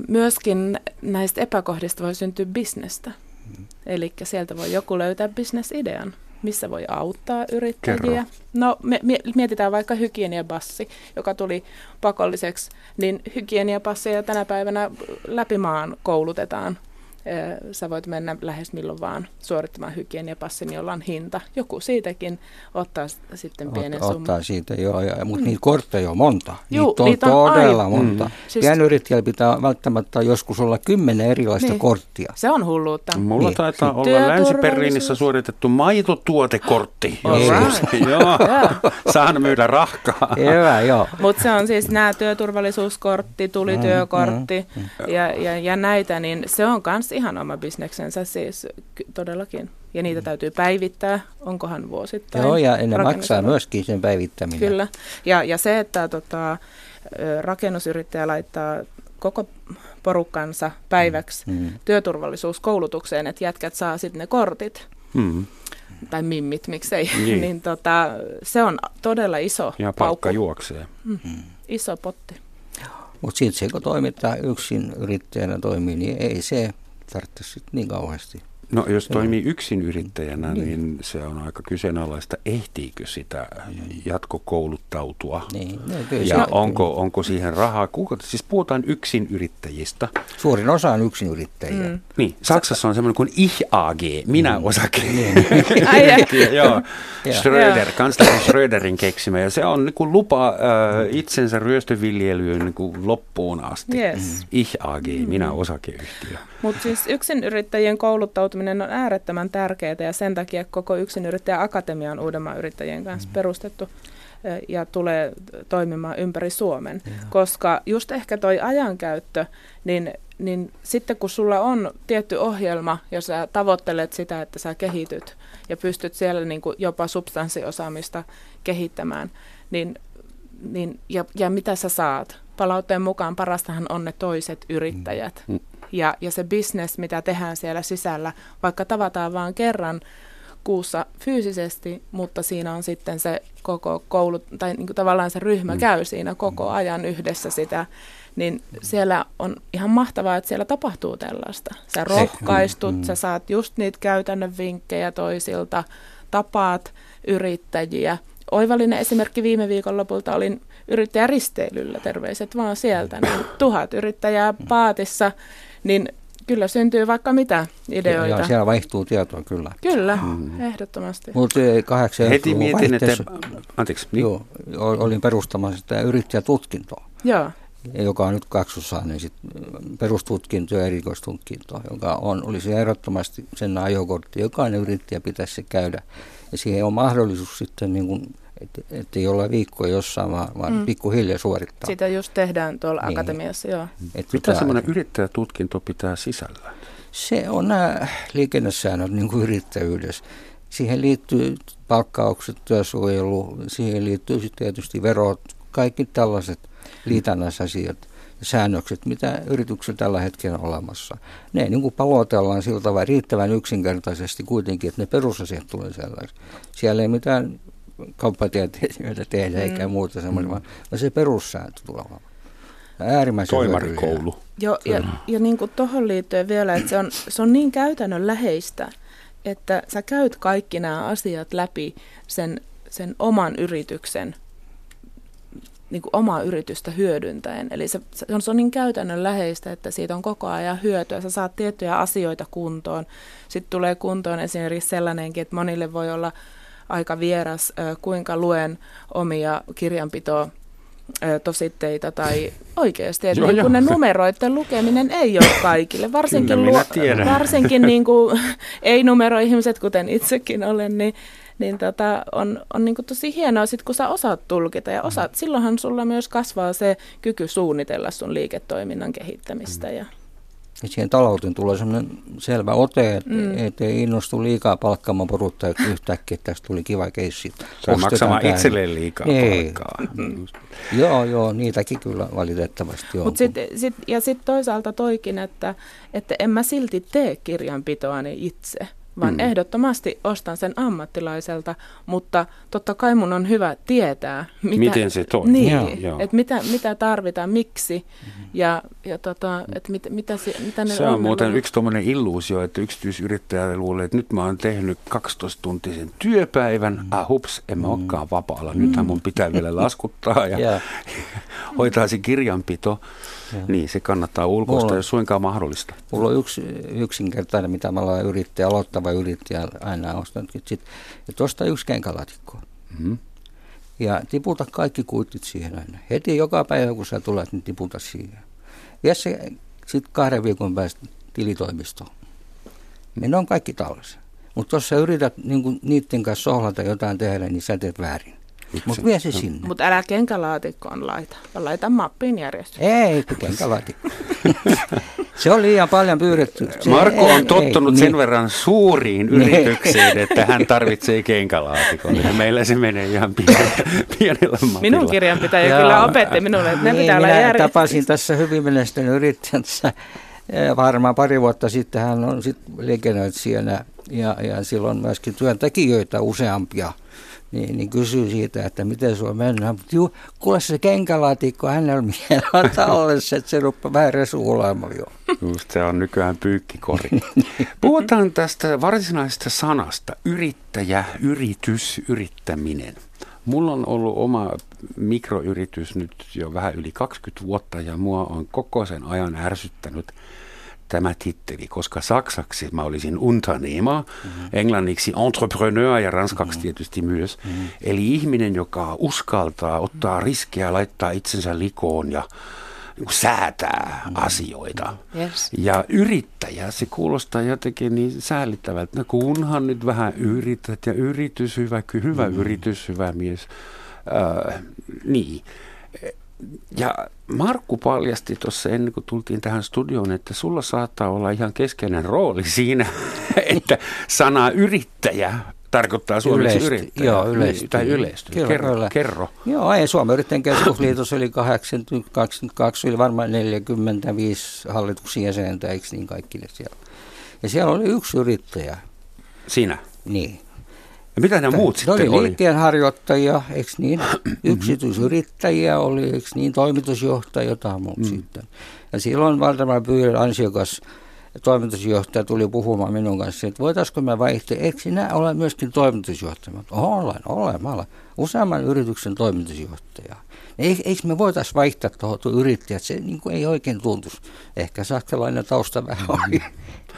D: Myöskin näistä epäkohdista voi syntyä bisnestä. Eli sieltä voi joku löytää bisnesidean, missä voi auttaa yrittäjiä.
C: Kerro.
D: No me, mie- mietitään vaikka hygieniapassi, joka tuli pakolliseksi, niin hygieniapasseja tänä päivänä läpi maan koulutetaan. Sä voit mennä lähes milloin vaan suorittamaan hygieniapassin, jolla on hinta. Joku siitäkin ottaa sitten pienen
E: Ot,
D: summan.
E: ottaa siitä, joo, ja, mutta niitä kortteja on monta.
D: Juu,
E: niitä on
D: niitä on
E: todella
D: aivan.
E: monta.
D: Mm.
E: Siis...
D: Siis-
E: Pienyrittäjällä pitää välttämättä joskus olla kymmenen erilaista
D: Niin.
E: korttia.
D: Se on hulluutta.
C: Mulla
E: Niin.
C: taitaa olla
D: Työturvallisuus.
C: Länsi-Berliinissä suoritettu maitotuotekortti. Joo,
D: right.
C: Joo, saan myydä rahkaa.
E: Hyvä, joo.
D: Mutta se on siis nämä työturvallisuuskortti, tulityökortti ja, ja, ja näitä, niin se on myös ihan oma bisneksensä siis todellakin. Ja niitä täytyy päivittää, onkohan vuosittain.
E: Joo, ja ne maksaa myöskin sen päivittäminen.
D: Kyllä. Ja, ja se, että tota, rakennusyrittäjä laittaa koko porukkansa päiväksi
E: Mm.
D: työturvallisuuskoulutukseen, että jätkät saa sitten ne kortit,
C: Hmm.
D: tai mimmit, miksei,
C: Niin.
D: niin tota, se on todella iso
C: Ja
D: paukku,
C: palkka juoksee.
D: iso potti.
E: Mutta sitten se, kun toimittaa yksin yrittäjänä toimii, niin ei se tarvitse sit niin kauheasti.
C: No jos toimii yksin yrittäjänä, niin se on aika kyseenalaista, ehtiikö sitä jatkokouluttautua.
E: Niin, no, kyllä
C: Ja
E: se-
C: onko, onko siihen rahaa? Kuka, siis puhutaan yksin yrittäjistä.
E: Suurin osa on yksin yrittäjiä.
D: Mm.
C: Niin, Saksassa on semmoinen kuin Ich AG, minä osake.
D: Ai.
C: Joo,
E: Joo.
C: Schröder, kansleri Schröderin keksimä. Ja se on niin kuin lupa äh, itsensä ryöstöviljelyyn niin kuin loppuun asti.
D: Yes.
C: Ich AG, minä osakeyhtiö.
D: Mutta siis yksinyrittäjien kouluttautuminen on äärettömän tärkeää ja sen takia koko yksinyrittäjä akatemia on Uudenmaan yrittäjien kanssa perustettu. ja tulee toimimaan ympäri Suomen. Ja. Koska just ehkä toi ajankäyttö, niin, niin sitten kun sulla on tietty ohjelma ja sä tavoittelet sitä, että sä kehityt ja pystyt siellä niin kuin jopa substanssiosaamista kehittämään, niin, niin, ja, ja mitä sä saat? Palautteen mukaan parastahan on ne toiset yrittäjät. Mm. Ja, ja se business, mitä tehdään siellä sisällä, vaikka tavataan vain kerran kuussa fyysisesti, mutta siinä on sitten se koko koulu, tai niin kuin tavallaan se ryhmä mm. käy siinä koko mm. ajan yhdessä sitä, niin siellä on ihan mahtavaa, että siellä tapahtuu tällaista. Sä rohkaistut, mm. sä saat just niitä käytännön vinkkejä toisilta, tapaat yrittäjiä. Oivallinen esimerkki viime viikonlopulta olin yrittäjäristeilyllä, terveiset vaan sieltä, niin tuhat yrittäjää paatissa, niin kyllä syntyy vaikka mitä ideoita.
E: Ja, siellä vaihtuu tietoa kyllä.
D: Kyllä, mm. ehdottomasti.
E: Mutta kahdeksan
C: Heti mietin, että... Anteeksi. Niin.
E: Joo, olin perustamassa sitä yrittäjätutkintoa.
D: Joo.
E: Joka on nyt kaksossa, niin sit perustutkinto ja erikoistutkinto, joka on, olisi ehdottomasti sen ajokortti. Jokainen yrittäjä pitäisi se käydä. Ja siihen on mahdollisuus sitten niin kuin että et ei olla viikkoja jossain, vaan, vaan mm. pikkuhiljaa suorittaa.
D: Sitä just tehdään tuolla niin. akatemiassa, joo.
C: Et Mitä semmoinen yrittäjätutkinto pitää sisällä?
E: Se on nämä liikennesäännöt niin kuin yrittäjyydessä. Siihen liittyy palkkaukset, työsuojelu, siihen liittyy sitten tietysti verot, kaikki tällaiset liitännäisasiat ja säännökset, mitä yrityksellä tällä hetkellä on olemassa. Ne niin kuin palotellaan sillä tavalla riittävän yksinkertaisesti kuitenkin, että ne perusasiat tulee sellaisen. Siellä ei mitään kauppatieteilijöitä tehdä mm. eikä muuta semmoista, mm. vaan se perussääntö tulee olemaan. Äärimmäisen
C: Toimarikoulu.
D: Joo, ja, ja niin kuin tuohon liittyen vielä, että se on, se on niin käytännön läheistä, että sä käyt kaikki nämä asiat läpi sen, sen oman yrityksen, niin kuin omaa yritystä hyödyntäen. Eli se, se, on, se on niin käytännön läheistä, että siitä on koko ajan hyötyä. Sä saat tiettyjä asioita kuntoon. Sitten tulee kuntoon esimerkiksi sellainenkin, että monille voi olla aika vieras, kuinka luen omia kirjanpitoa tositteita tai oikeasti, että niin kun ne numeroiden lukeminen ei ole kaikille, varsinkin, luo, varsinkin niin kuin, ei-numeroihmiset, kuten itsekin olen, niin, niin tota, on, on niin kuin tosi hienoa sit, kun sä osaat tulkita ja osaat, silloinhan sulla myös kasvaa se kyky suunnitella sun liiketoiminnan kehittämistä ja
E: ja siihen talouteen tulee sellainen selvä ote, että mm. et ei innostu liikaa palkkaamaan porutta, että yhtäkkiä että tästä tuli kiva keissi.
C: Se maksamaan itselleen liikaa ei. palkkaa.
E: Mm. joo, joo, niitäkin kyllä valitettavasti on.
D: Mut sit, sit, ja sitten toisaalta toikin, että, että en mä silti tee kirjanpitoani itse vaan mm. ehdottomasti ostan sen ammattilaiselta, mutta totta kai mun on hyvä tietää,
C: mitä, miten se toimii.
D: Niin, että mitä, mitä tarvitaan, miksi mm-hmm. ja, ja tota, että mit, mitä, se, mitä ne
C: Se on, on muuten yksi tuommoinen illuusio, että yksityisyrittäjä luulee, että nyt mä oon tehnyt 12-tuntisen työpäivän, mm. ah hups, en mä mm. olekaan vapaalla, nythän mun pitää vielä laskuttaa ja yeah. hoitaa se kirjanpito. Joo. Niin, se kannattaa ulkoista, jos suinkaan mahdollista.
E: Mulla on yksi yksinkertainen, mitä mä olen yrittäjä, aloittava yrittäjä aina ostanut. Sitten, että osta yksi kenkälaatikko. Mm-hmm. Ja tiputa kaikki kuitit siihen aina. Heti joka päivä, kun sä tulet, niin tiputa siihen. Vie se sitten kahden viikon päästä tilitoimistoon. Ne on kaikki tallessa. Mutta jos sä yrität niin niiden kanssa sohlata jotain tehdä, niin sä teet väärin. Mutta vie se sinne.
D: Mutta älä kenkälaatikkoon laita, vaan laita mappiin järjestys.
E: Ei, kenkälaatikko. se on liian paljon pyydetty.
C: Se, Marko on tottunut ei, sen niin. verran suuriin niin. yrityksiin, että hän tarvitsee kenkälaatikon. Ja meillä se menee ihan pienellä, pienellä mapilla.
D: Minun kirjanpitäjä kyllä opetti minulle, että ne
E: niin,
D: pitää olla järjestys.
E: tapasin tässä hyvin menestynyt yrittäjänsä varmaan pari vuotta sitten hän on sitten liikennöitsijänä ja, ja silloin myöskin työntekijöitä useampia niin, niin kysyy siitä, että miten sulla mennään. Mutta juu, kuule se kenkälaatikko hänellä mielellä tallessa, että se rupeaa vähän resuulamaan jo.
C: Just se on nykyään pyykkikori. Puhutaan tästä varsinaisesta sanasta, yrittäjä, yritys, yrittäminen. Mulla on ollut oma mikroyritys nyt jo vähän yli 20 vuotta ja mua on koko sen ajan ärsyttänyt tämä titteli, koska saksaksi mä olisin Unternehmer, mm-hmm. englanniksi entrepreneur ja ranskaksi mm-hmm. tietysti myös. Mm-hmm. Eli ihminen, joka uskaltaa ottaa riskejä, laittaa itsensä likoon ja niin säätää mm-hmm. asioita.
D: Yes.
C: Ja yrittäjä, se kuulostaa jotenkin niin säälittävältä. No kunhan nyt vähän yrität ja yritys, hyvä, hyvä mm-hmm. yritys, hyvä mies Äh, niin. Ja Markku paljasti tuossa ennen kuin tultiin tähän studioon, että sulla saattaa olla ihan keskeinen rooli siinä, että sana yrittäjä tarkoittaa suomeksi yrittäjä.
E: joo, yleisesti.
C: Tai yleisesti.
E: Kyllä,
C: kerro,
E: kyllä.
C: kerro.
E: Joo, ei Suomen yrittäjän keskusliitos oli 82, oli varmaan 45 hallituksen jäsentä, eikö niin kaikille siellä. Ja siellä oli yksi yrittäjä,
C: Sinä.
E: niin.
C: Ja mitä nämä muut
E: Ne
C: sitten
E: oli
C: oli?
E: liikkeenharjoittajia, eikö niin? Yksityisyrittäjiä oli, eikö niin? Toimitusjohtaja, jotain muuta mm. sitten. Ja silloin Valdemar Pyydel, ansiokas toimitusjohtaja, tuli puhumaan minun kanssa, että voitaisiko me vaihtaa, eikö sinä ole myöskin toimitusjohtaja? Mä Olen, olen, mä olen useamman yrityksen toimitusjohtaja. Eikö, eikö me voitaisiin vaihtaa tuohon yrittäjät, se niin kuin ei oikein tuntuisi. Ehkä saksalainen tausta vähän oli.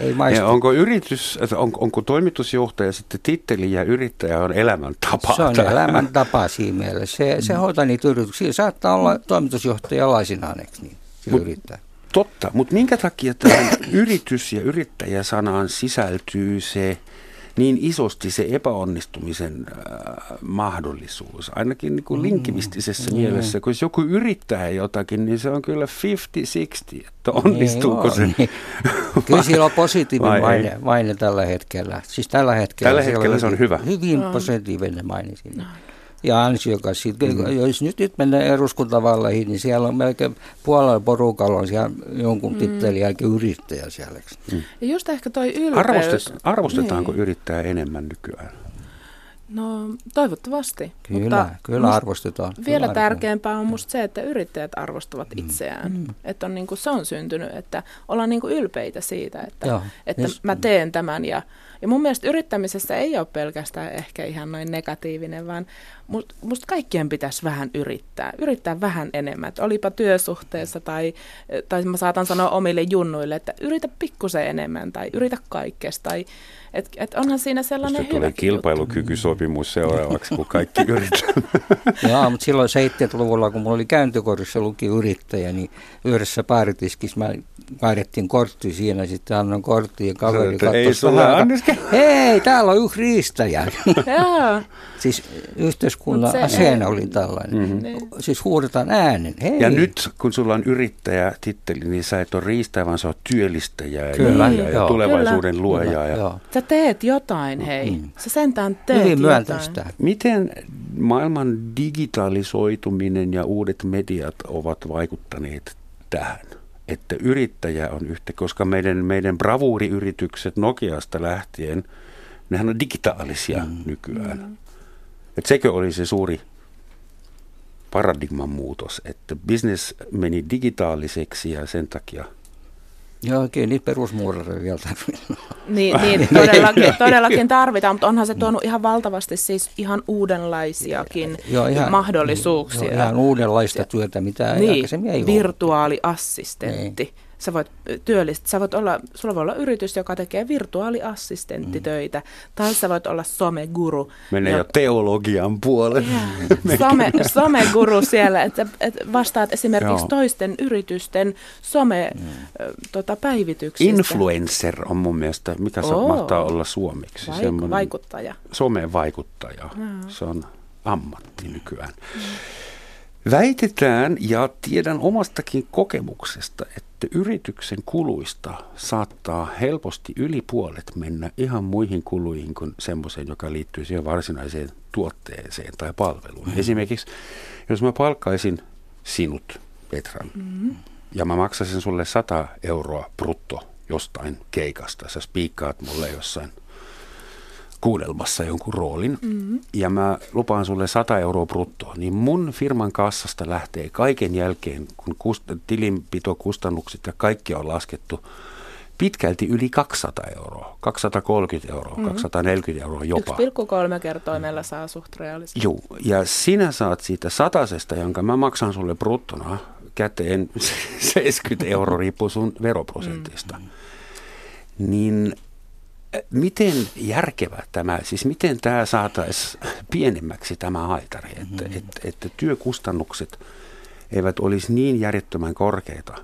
E: Ei maistu.
C: Ja onko yritys, on, onko toimitusjohtaja sitten titteli ja yrittäjä on elämäntapa?
E: Se on elämäntapa siinä mielessä. Se, se hoitaa niitä yrityksiä. Saattaa olla toimitusjohtaja laisinaan, eikö niin?
C: Mut-
E: yrittää.
C: Totta, mutta minkä takia tähän yritys- ja yrittäjäsanaan sisältyy se niin isosti se epäonnistumisen äh, mahdollisuus, ainakin niin kuin linkivistisessä mm. mielessä, kun jos joku yrittää jotakin, niin se on kyllä 50-60, että onnistuuko
E: Niin
C: se.
E: on, niin. Kyllä sillä on positiivinen maine, maine tällä hetkellä. Siis tällä hetkellä,
C: Tällä
E: siellä
C: hetkellä se on
E: hyvin,
C: hyvä.
E: Hyvin positiivinen maine siinä. Ja ansiokas. Siitä, mm. Jos nyt, nyt mennään eduskuntavaalleihin, niin siellä on melkein puolella porukalla on siellä jonkun mm. tittelin jälkeen yrittäjä siellä.
C: Mm.
D: Ja just ehkä toi ylpeys.
C: Arvostet, arvostetaanko
D: Niin.
C: yrittäjää enemmän nykyään?
D: No toivottavasti.
E: Kyllä,
D: Mutta
E: kyllä arvostetaan.
D: Vielä
E: kyllä arvostetaan.
D: tärkeämpää on musta se, että yrittäjät arvostavat itseään. Mm. Että on niinku, se on syntynyt, että ollaan niinku ylpeitä siitä, että,
E: Joo,
D: että
E: yes.
D: mä teen tämän. Ja, ja mun mielestä yrittämisessä ei ole pelkästään ehkä ihan noin negatiivinen, vaan must, musta kaikkien pitäisi vähän yrittää. Yrittää vähän enemmän. Että olipa työsuhteessa tai, tai mä saatan sanoa omille junnuille, että yritä pikkusen enemmän tai yritä kaikkesta. Tai, et, et onhan siinä sellainen
C: Sitten tulee kilpailukykysopimus seuraavaksi, kun kaikki yrittää.
E: Joo, mutta silloin 70-luvulla, kun mulla oli käyntikorissa luki yrittäjä, niin yhdessä baaritiskissä mä kaadettiin kortti siinä, sitten annoin korttiin ja kaveri
C: ei
E: katsoi vähän aikaa,
C: anniskele.
E: Hei, täällä on yksi riistäjä.
D: Joo.
E: siis yhteiskunnan aseena
D: ei-
E: oli tällainen.
C: Mhm.
E: Mm-hmm. Siis huudetaan äänen. Hei.
C: Ja nyt, kun sulla on yrittäjä titteli, niin sä et ole riistäjä, vaan sä oot työllistäjä ja-
E: Kyllä,
C: ja, ja
E: joo.
C: tulevaisuuden luoja. Ja.
D: Sä teet jotain, hei.
E: Mm.
D: Sä sentään teet
E: Hyvin
D: jotain.
E: myönteistä.
C: Miten maailman digitalisoituminen ja uudet mediat ovat vaikuttaneet tähän? Että yrittäjä on yhtä, koska meidän, meidän bravuuriyritykset Nokiasta lähtien, nehän on digitaalisia mm. nykyään. Mm. Et sekö oli se suuri paradigman muutos, että business meni digitaaliseksi ja sen takia
E: Joo, oikein niitä perusmuurareja vielä tarvitaan.
D: Niin, niin todellakin, todellakin tarvitaan, mutta onhan se tuonut ihan valtavasti siis ihan uudenlaisiakin
E: Joo, ihan-
D: mahdollisuuksia.
E: Joo, ihan uudenlaista työtä, mitä
D: niin,
E: aikaisemmin ei ollut.
D: virtuaaliassistentti. Sä voit työllistä, sä voit olla, sulla voi olla yritys, joka tekee virtuaaliassistenttitöitä, tai sä voit olla someguru.
C: menee jo teologian puolelle.
D: Some, someguru siellä, että, että vastaat esimerkiksi
C: Joo.
D: toisten yritysten some ö, tota, päivityksistä.
C: Influencer on mun mielestä, mikä se
D: Oo.
C: mahtaa olla suomeksi?
D: Vaik-
C: Semmoinen
D: vaikuttaja.
C: Somevaikuttaja. Se on ammatti nykyään. Väitetään ja tiedän omastakin kokemuksesta, että yrityksen kuluista saattaa helposti yli puolet mennä ihan muihin kuluihin kuin semmoiseen, joka liittyy siihen varsinaiseen tuotteeseen tai palveluun. Mm. Esimerkiksi jos mä palkkaisin sinut, Petran, mm. ja mä maksaisin sulle 100 euroa brutto jostain keikasta, sä spiikkaat mulle jossain kuudelmassa jonkun roolin, mm-hmm. ja mä lupaan sulle 100 euroa bruttoa, niin mun firman kassasta lähtee kaiken jälkeen, kun kust- tilinpitokustannukset ja kaikki on laskettu, pitkälti yli 200 euroa, 230 euroa, mm-hmm. 240 euroa jopa.
D: 1,3 kertoimella saa suht realistisesti.
C: Joo, ja sinä saat siitä satasesta, jonka mä maksan sulle bruttona käteen 70 euroa riippuu sun veroprosentista. Mm. Niin miten järkevä tämä, siis miten tämä saataisiin pienemmäksi tämä haitari, että, mm-hmm. että, että työkustannukset eivät olisi niin järjettömän korkeita.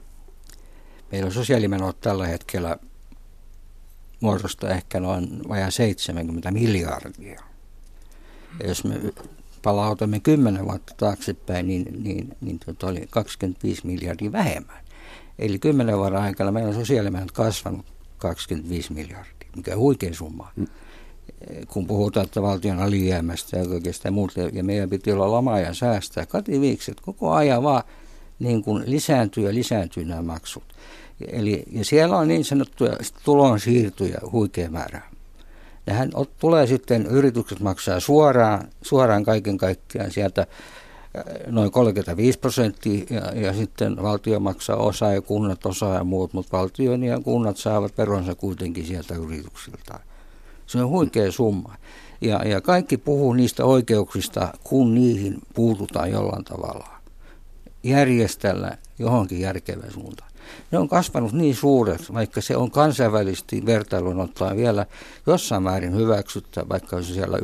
E: Meillä on sosiaalimenot tällä hetkellä muodosta ehkä noin vajaa 70 miljardia. Ja jos me palautamme 10 vuotta taaksepäin, niin, niin, niin tota oli 25 miljardia vähemmän. Eli 10 vuoden aikana meillä on sosiaalimenot kasvanut 25 miljardia, mikä huikea summa. Mm. Kun puhutaan että valtion alijäämästä ja kaikesta muuta, ja meidän piti olla lama ja säästää. Kati Viikset koko ajan vaan niin kuin lisääntyy ja lisääntyy nämä maksut. Eli, ja siellä on niin sanottuja tulonsiirtoja huikea määrä. Nehän tulee sitten, yritykset maksaa suoraan, suoraan kaiken kaikkiaan sieltä noin 35 prosenttia ja, ja sitten valtio maksaa osa ja kunnat osa ja muut, mutta valtio ja kunnat saavat veronsa kuitenkin sieltä yrityksiltä. Se on huikea summa. Ja, ja kaikki puhuu niistä oikeuksista, kun niihin puututaan jollain tavalla. Järjestellä johonkin järkevään suuntaan ne on kasvanut niin suureksi, vaikka se on kansainvälisesti vertailun ottaen vielä jossain määrin hyväksyttä, vaikka se siellä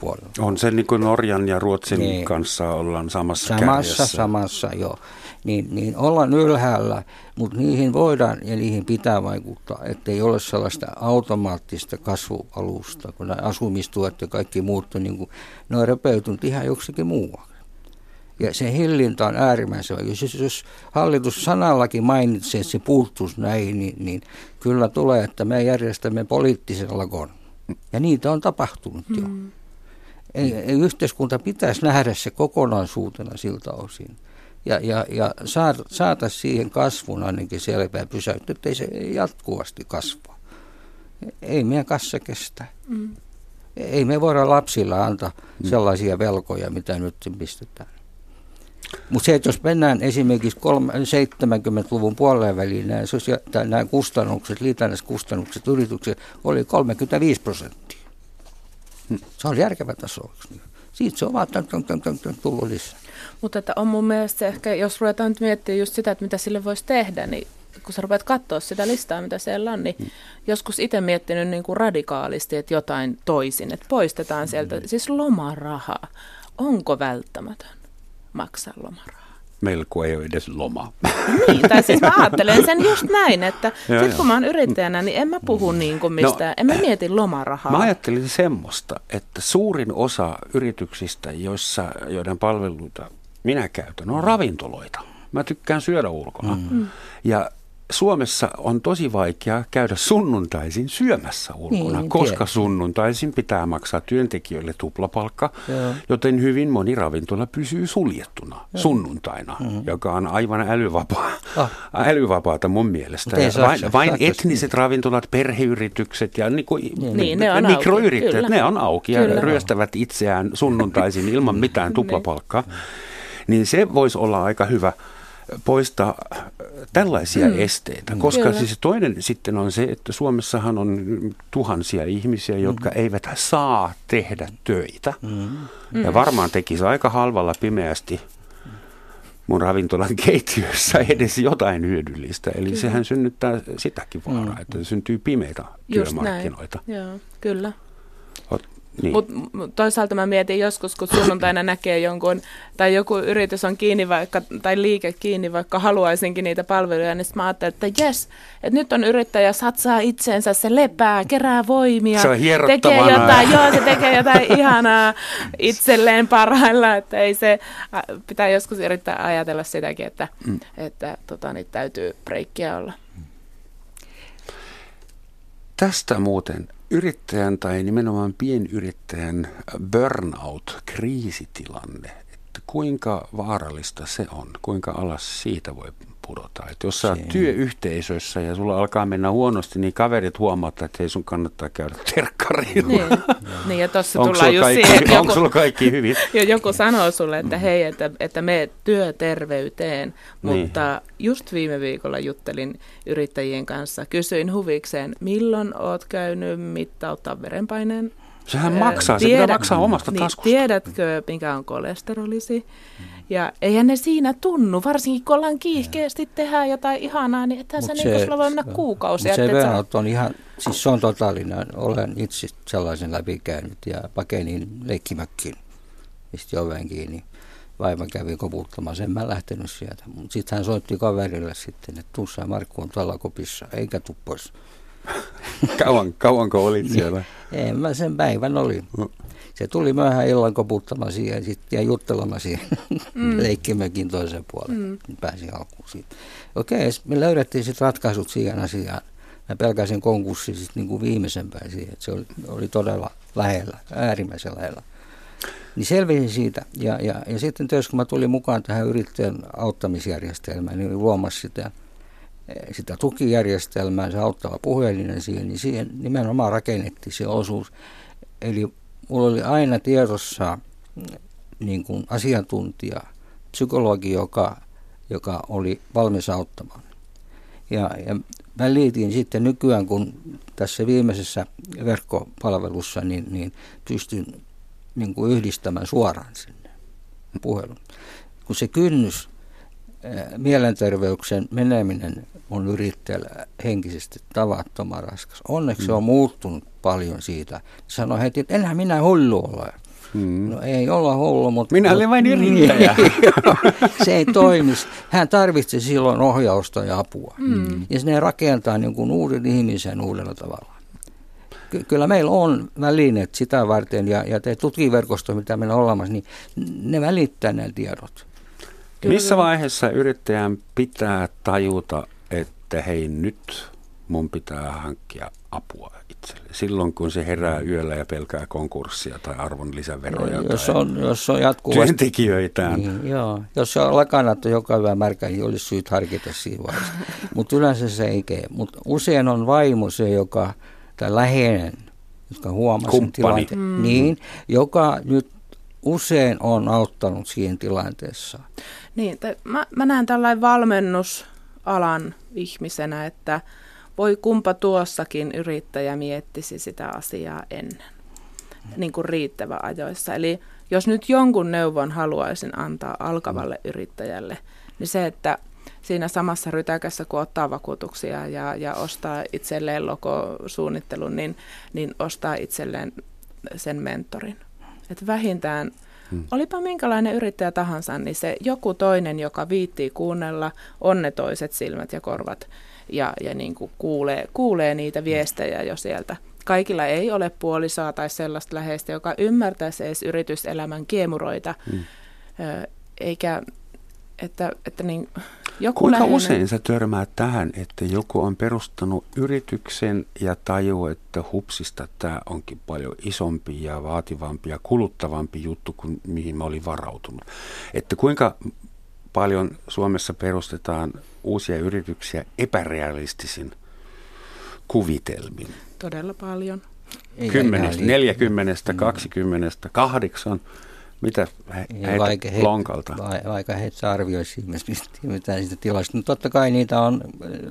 E: yläpuolella.
C: On se niin kuin Norjan ja Ruotsin niin. kanssa ollaan samassa
E: Samassa,
C: kärjessä.
E: samassa, joo. Niin, niin ollaan ylhäällä, mutta niihin voidaan ja niihin pitää vaikuttaa, ettei ole sellaista automaattista kasvualusta, kun nämä asumistuet ja kaikki muut on, niin kuin, ne on repeytynyt ihan joksikin muualle. Ja se hillintä on äärimmäisen vaikea. Jos, jos hallitus sanallakin mainitsee, että se puuttuisi näihin, niin, niin kyllä tulee, että me järjestämme poliittisen lakon. Ja niitä on tapahtunut jo. Mm. Ei, ei yhteiskunta pitäisi nähdä se kokonaisuutena siltä osin. Ja, ja, ja saata siihen kasvun ainakin selvää pysäyttää, ettei se jatkuvasti kasva. Ei meidän kassa kestä. Mm. Ei me voida lapsilla antaa sellaisia velkoja, mitä nyt pistetään. Mutta se, että jos mennään esimerkiksi 70-luvun puoleen väliin, nämä, sosia- nämä kustannukset, liitännäiskustannukset yritykset oli 35 prosenttia. Se on järkevä taso. Siitä se on vaan tullut lisää.
D: Mutta että on mun mielestä ehkä, jos ruvetaan nyt miettimään just sitä, että mitä sille voisi tehdä, niin kun sä rupeat katsoa sitä listaa, mitä siellä on, niin mm. joskus itse miettinyt niin kuin radikaalisti, että jotain toisin, että poistetaan sieltä, mm. siis lomarahaa, onko välttämätön? maksaa lomarahaa.
C: Meillä kun ei ole edes loma.
D: Niin, tai siis mä ajattelen sen just näin, että sitten kun mä oon yrittäjänä, niin en mä puhu niin kuin mistään, no, en mä mieti lomarahaa.
C: Mä ajattelin semmoista, että suurin osa yrityksistä, joissa, joiden palveluita minä käytän, on ravintoloita. Mä tykkään syödä ulkona. Mm. Ja Suomessa on tosi vaikea käydä sunnuntaisin syömässä ulkona, niin, koska tiedä. sunnuntaisin pitää maksaa työntekijöille tuplapalkka, Joo. joten hyvin moni ravintola pysyy suljettuna Joo. sunnuntaina, mm-hmm. joka on aivan älyvapaa, oh. älyvapaata mun mielestä. vain vain etniset ravintolat, perheyritykset ja niin kuin niin, niin, ne on mikroyrittäjät, auki. ne on auki ja Kyllä. ryöstävät itseään sunnuntaisin ilman mitään niin. tuplapalkkaa. Niin se voisi olla aika hyvä poistaa tällaisia mm. esteitä, koska Kyllä. siis toinen sitten on se, että Suomessahan on tuhansia ihmisiä, jotka mm. eivät saa tehdä töitä. Mm. Ja varmaan tekisi aika halvalla pimeästi mun ravintolan keittiössä edes jotain hyödyllistä. Eli kyllä. sehän synnyttää sitäkin vaaraa, mm. että syntyy pimeitä Just työmarkkinoita.
D: Näin. Joo, kyllä. Niin. Mutta toisaalta mä mietin joskus, kun sunnuntaina näkee jonkun, tai joku yritys on kiinni vaikka, tai liike kiinni, vaikka haluaisinkin niitä palveluja, niin mä ajattelin, että jes, että nyt on yrittäjä satsaa itseensä, se lepää, kerää voimia,
C: se on
D: tekee jotain, joo, se tekee jotain ihanaa itselleen parhailla, että ei se, pitää joskus yrittää ajatella sitäkin, että, mm. että tota, niin täytyy breikkiä olla.
C: Tästä muuten yrittäjän tai nimenomaan pienyrittäjän burnout-kriisitilanne, että kuinka vaarallista se on, kuinka alas siitä voi pudota. Että jos sä oot työyhteisössä ja sulla alkaa mennä huonosti, niin kaverit huomaat, että hei sun kannattaa käydä terkkarilla.
D: Niin, niin ja tuossa tullaan just
C: kaikki, siihen, joku, onko sulla kaikki hyvin?
D: Jo, joku sanoo sulle, että hei, että, että me työterveyteen, niin. mutta niin. just viime viikolla juttelin yrittäjien kanssa, kysyin huvikseen, milloin oot käynyt mittauttaa verenpaineen
C: Sehän maksaa, Tiedä, se pitää maksaa omasta niin, taskusta.
D: Tiedätkö, mikä on kolesterolisi? Ja eihän ne siinä tunnu, varsinkin kun ollaan kiihkeästi tehdään jotain ihanaa, niin ethän se, niin, sulla voi mennä kuukausia.
E: Se burnout on ihan, siis se on totaalinen. Olen itse sellaisen läpikäynyt ja pakenin leikkimäkkiin, pisti oven kiinni. Vaima kävi koputtamaan, sen mä lähtenyt sieltä. Mutta sitten hän soitti kaverille sitten, että tuossa Markku on tuolla kopissa, eikä tuu pois.
C: Kauan, kauanko olit siellä?
E: En mä sen päivän oli. No. se tuli myöhään illan koputtamaan siihen ja sitten jäi juttelemaan siihen mm. leikkimökin toisen puolen. Mm. Pääsin alkuun siitä. Okei, me löydettiin sitten ratkaisut siihen asiaan. Mä pelkäsin konkurssi sitten niin kuin viimeisen päin siihen, että se oli, oli todella lähellä, äärimmäisen lähellä. Niin selvisin siitä. Ja, ja, ja sitten tietysti kun mä tulin mukaan tähän yrittäjän auttamisjärjestelmään, niin luomassa sitä, sitä tukijärjestelmää, se auttava puhelinen siihen, niin siihen nimenomaan rakennettiin se osuus. Eli mulla oli aina tiedossa niin kuin asiantuntija, psykologi, joka, joka oli valmis auttamaan. Ja, ja mä liitin sitten nykyään, kun tässä viimeisessä verkkopalvelussa, niin, niin pystyn niin kuin yhdistämään suoraan sinne puhelun. Kun se kynnys mielenterveyksen meneminen on yrittäjällä henkisesti tavattoman raskas. Onneksi mm. se on muuttunut paljon siitä. Sano heti, että enhän minä hullu ole. Mm. No ei olla hullu, mutta...
C: Minä olen vain yrittäjä.
E: se ei toimisi. Hän tarvitsi silloin ohjausta ja apua. Mm. Ja ne rakentaa niin kuin uuden ihmisen uudella tavalla. Ky- kyllä meillä on välineet sitä varten ja, ja te tukiverkosto, mitä meillä on olemassa, niin ne välittää ne tiedot.
C: Kyllä. Missä vaiheessa yrittäjän pitää tajuta, että hei nyt mun pitää hankkia apua itselle? Silloin kun se herää yöllä ja pelkää konkurssia tai arvon lisäveroja
E: no, jos
C: tai
E: on, jos on jatkuvasti,
C: työntekijöitään.
E: Niin, joo. Jos se on lakanattu joka hyvä märkä, niin olisi syyt harkita siinä vaiheessa. Mutta yleensä se ei kee. Mutta usein on vaimo se, joka, tai läheinen, jotka huomaa sen tilanteen, mm. niin, joka nyt usein on auttanut siihen tilanteessa.
D: Niin, mä, mä näen tällainen valmennusalan ihmisenä, että voi kumpa tuossakin yrittäjä miettisi sitä asiaa ennen, niin kuin riittävä ajoissa. Eli jos nyt jonkun neuvon haluaisin antaa alkavalle yrittäjälle, niin se, että siinä samassa rytäkässä, kun ottaa vakuutuksia ja, ja ostaa itselleen logosuunnittelun, niin, niin ostaa itselleen sen mentorin. Että vähintään – Hmm. Olipa minkälainen yrittäjä tahansa, niin se joku toinen, joka viittii kuunnella, on ne toiset silmät ja korvat ja, ja niin kuin kuulee, kuulee niitä viestejä jo sieltä. Kaikilla ei ole puolisoa tai sellaista läheistä, joka ymmärtäisi edes yrityselämän kiemuroita, hmm. eikä että, että niin, joku
C: Kuinka
D: läheinen...
C: usein sä törmäät tähän, että joku on perustanut yrityksen ja tajuu, että hupsista tämä onkin paljon isompi ja vaativampi ja kuluttavampi juttu kuin mihin mä olin varautunut. Että kuinka paljon Suomessa perustetaan uusia yrityksiä epärealistisin kuvitelmin?
D: Todella paljon.
C: 10, 40, 20, 8 mitä he, vaikka he, lonkalta?
E: Vaikka he arvioisi mitään siitä tilasta. No totta kai niitä on,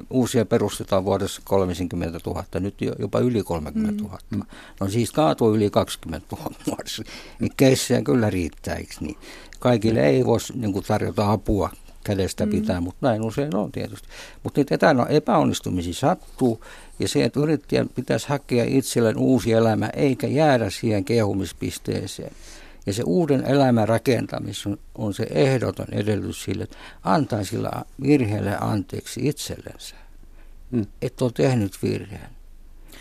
E: uusia perustetaan vuodessa 30 000, nyt jopa yli 30 000. Mm. No siis kaatuu yli 20 000 vuodessa. Niin keissiä kyllä riittää, eikö niin? Kaikille ei voisi niin tarjota apua kädestä mm. pitää, mutta näin usein on tietysti. Mutta niitä epäonnistumisia sattuu, ja se, että yrittäjän pitäisi hakea itselleen uusi elämä, eikä jäädä siihen kehumispisteeseen. Ja se uuden elämän rakentamis on, on se ehdoton edellytys sille, että antaa sillä virheelle anteeksi itsellensä. Mm. Että on tehnyt virheen.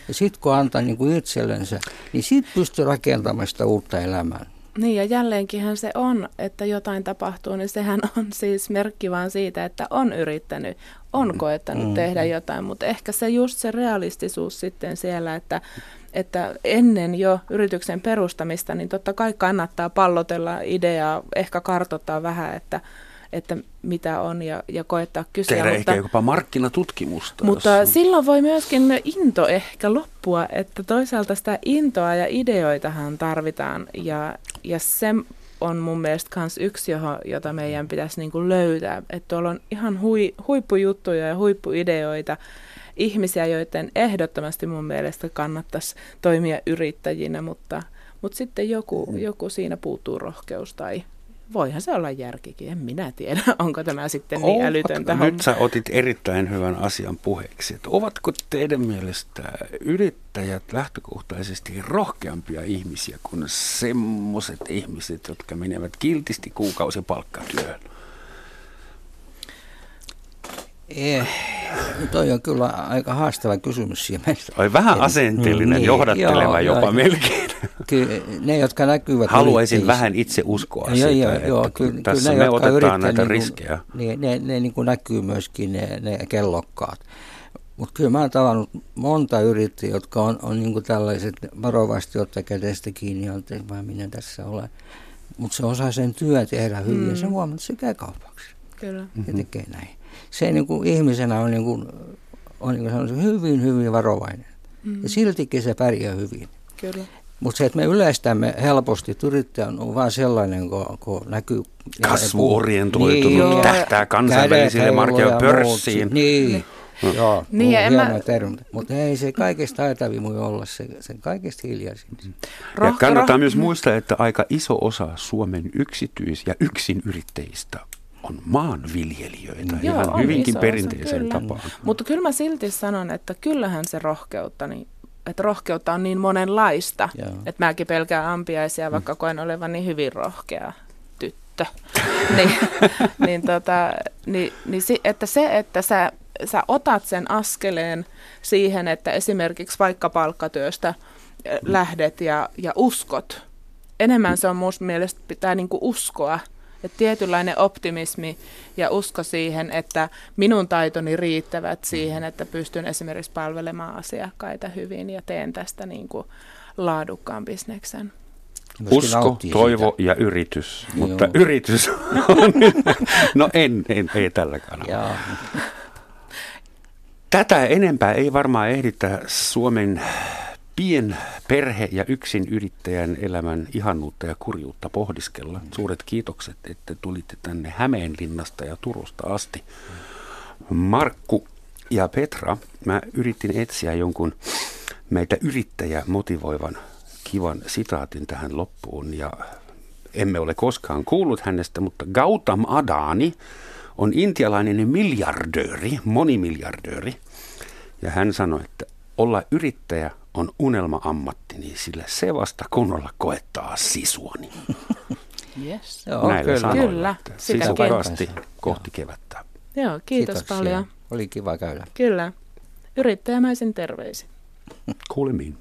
E: Ja sitten kun antaa niin kuin itsellensä, niin sitten pystyy rakentamaan sitä uutta elämää.
D: Niin ja jälleenkinhän se on, että jotain tapahtuu, niin sehän on siis merkki vaan siitä, että on yrittänyt, on koettanut mm. tehdä jotain, mutta ehkä se just se realistisuus sitten siellä, että että ennen jo yrityksen perustamista, niin totta kai kannattaa pallotella ideaa, ehkä kartoittaa vähän, että, että mitä on ja, ja koettaa kysyä.
C: Tehdä mutta, ehkä jopa markkinatutkimusta.
D: Mutta jos... silloin voi myöskin into ehkä loppua, että toisaalta sitä intoa ja ideoitahan tarvitaan ja, ja se on mun mielestä myös yksi, johon, jota meidän pitäisi niin kuin löytää. Että tuolla on ihan hui, huippujuttuja ja huippuideoita, ihmisiä, joiden ehdottomasti mun mielestä kannattaisi toimia yrittäjinä, mutta, mutta sitten joku, mm. joku siinä puuttuu rohkeus tai voihan se olla järkikin, en minä tiedä, onko tämä sitten niin älytöntä
C: Nyt homma. sä otit erittäin hyvän asian puheeksi, että ovatko teidän mielestä yrittäjät lähtökohtaisesti rohkeampia ihmisiä kuin semmoiset ihmiset, jotka menevät kiltisti kuukausipalkkatyöhön?
E: Eh, toi on kyllä aika haastava kysymys siinä.
C: Oi vähän asenteellinen, niin, johdatteleva joo, jopa joo, melkein.
E: Kyllä ne, jotka näkyvät
C: Haluaisin yrittäjissä. vähän itse uskoa joo, sitä, joo, että joo, kyllä, tässä kyllä ne, me otetaan näitä niin riskejä.
E: Niin, ne, ne niin kuin näkyy myöskin ne, ne kellokkaat. Mutta kyllä mä oon tavannut monta yrittäjää, jotka on, on niin tällaiset varovasti ottaa kädestä kiinni, että mä minä tässä olen. Mutta se osaa sen työ tehdä hyvin mm. ja se huomaa, että se käy kaupaksi.
D: Kyllä.
E: Ja tekee näin. Se niin kuin ihmisenä on, niin kuin, on niin kuin hyvin, hyvin varovainen. Mm. Ja siltikin se pärjää hyvin.
D: Kyllä.
E: Mutta se, että me yleistämme helposti, että yrittäjä on vaan sellainen, kun, kun näkyy...
C: Kasvuorientoitunut, niin, tähtää kansainvälisille markkinoille pörssiin.
E: Niin. niin. Mm. Joo, niin, ja mä... mutta ei se kaikesta taitavin voi olla se, se kaikesta hiljaisin. Mm.
C: Ja kannattaa myös muistaa, että aika iso osa Suomen yksityis- ja yksinyrittäjistä on maanviljelijöitä Joo, ihan on hyvinkin perinteisen osa, tapaan.
D: Mutta kyllä mä silti sanon, että kyllähän se rohkeutta, niin, että rohkeutta on niin monenlaista, Joo. että mäkin pelkään ampiaisia, vaikka mm. koen olevan niin hyvin rohkea tyttö. niin, niin, tota, niin, niin si, että se, että sä sä otat sen askeleen siihen, että esimerkiksi vaikka palkkatyöstä lähdet ja, ja uskot. Enemmän se on minusta mielestä pitää niinku uskoa, että tietynlainen optimismi ja usko siihen, että minun taitoni riittävät siihen, että pystyn esimerkiksi palvelemaan asiakkaita hyvin ja teen tästä niin kuin laadukkaan bisneksen.
C: Usko, toivo sitä. ja yritys, mutta Joo. yritys on, no en, en, ei tällä kanavalla. Tätä enempää ei varmaan ehditä Suomen pienperhe- ja yksin yrittäjän elämän ihannuutta ja kurjuutta pohdiskella. Suuret kiitokset, että tulitte tänne Hämeenlinnasta ja Turusta asti. Markku ja Petra, mä yritin etsiä jonkun meitä yrittäjä motivoivan kivan sitaatin tähän loppuun ja emme ole koskaan kuullut hänestä, mutta Gautam Adani on intialainen miljardööri, monimiljardööri. Ja hän sanoi, että olla yrittäjä on unelma-ammatti, niin sillä se vasta kunnolla koettaa sisuani.
D: Yes.
C: Joo, Näillä kyllä. sanoilla, kyllä. Sisukasti kohti kevättä.
D: Joo, kiitos Kiitoksia. paljon.
E: Oli kiva käydä.
D: Kyllä. Yrittäjämäisen terveisin.
C: Kuulemiin.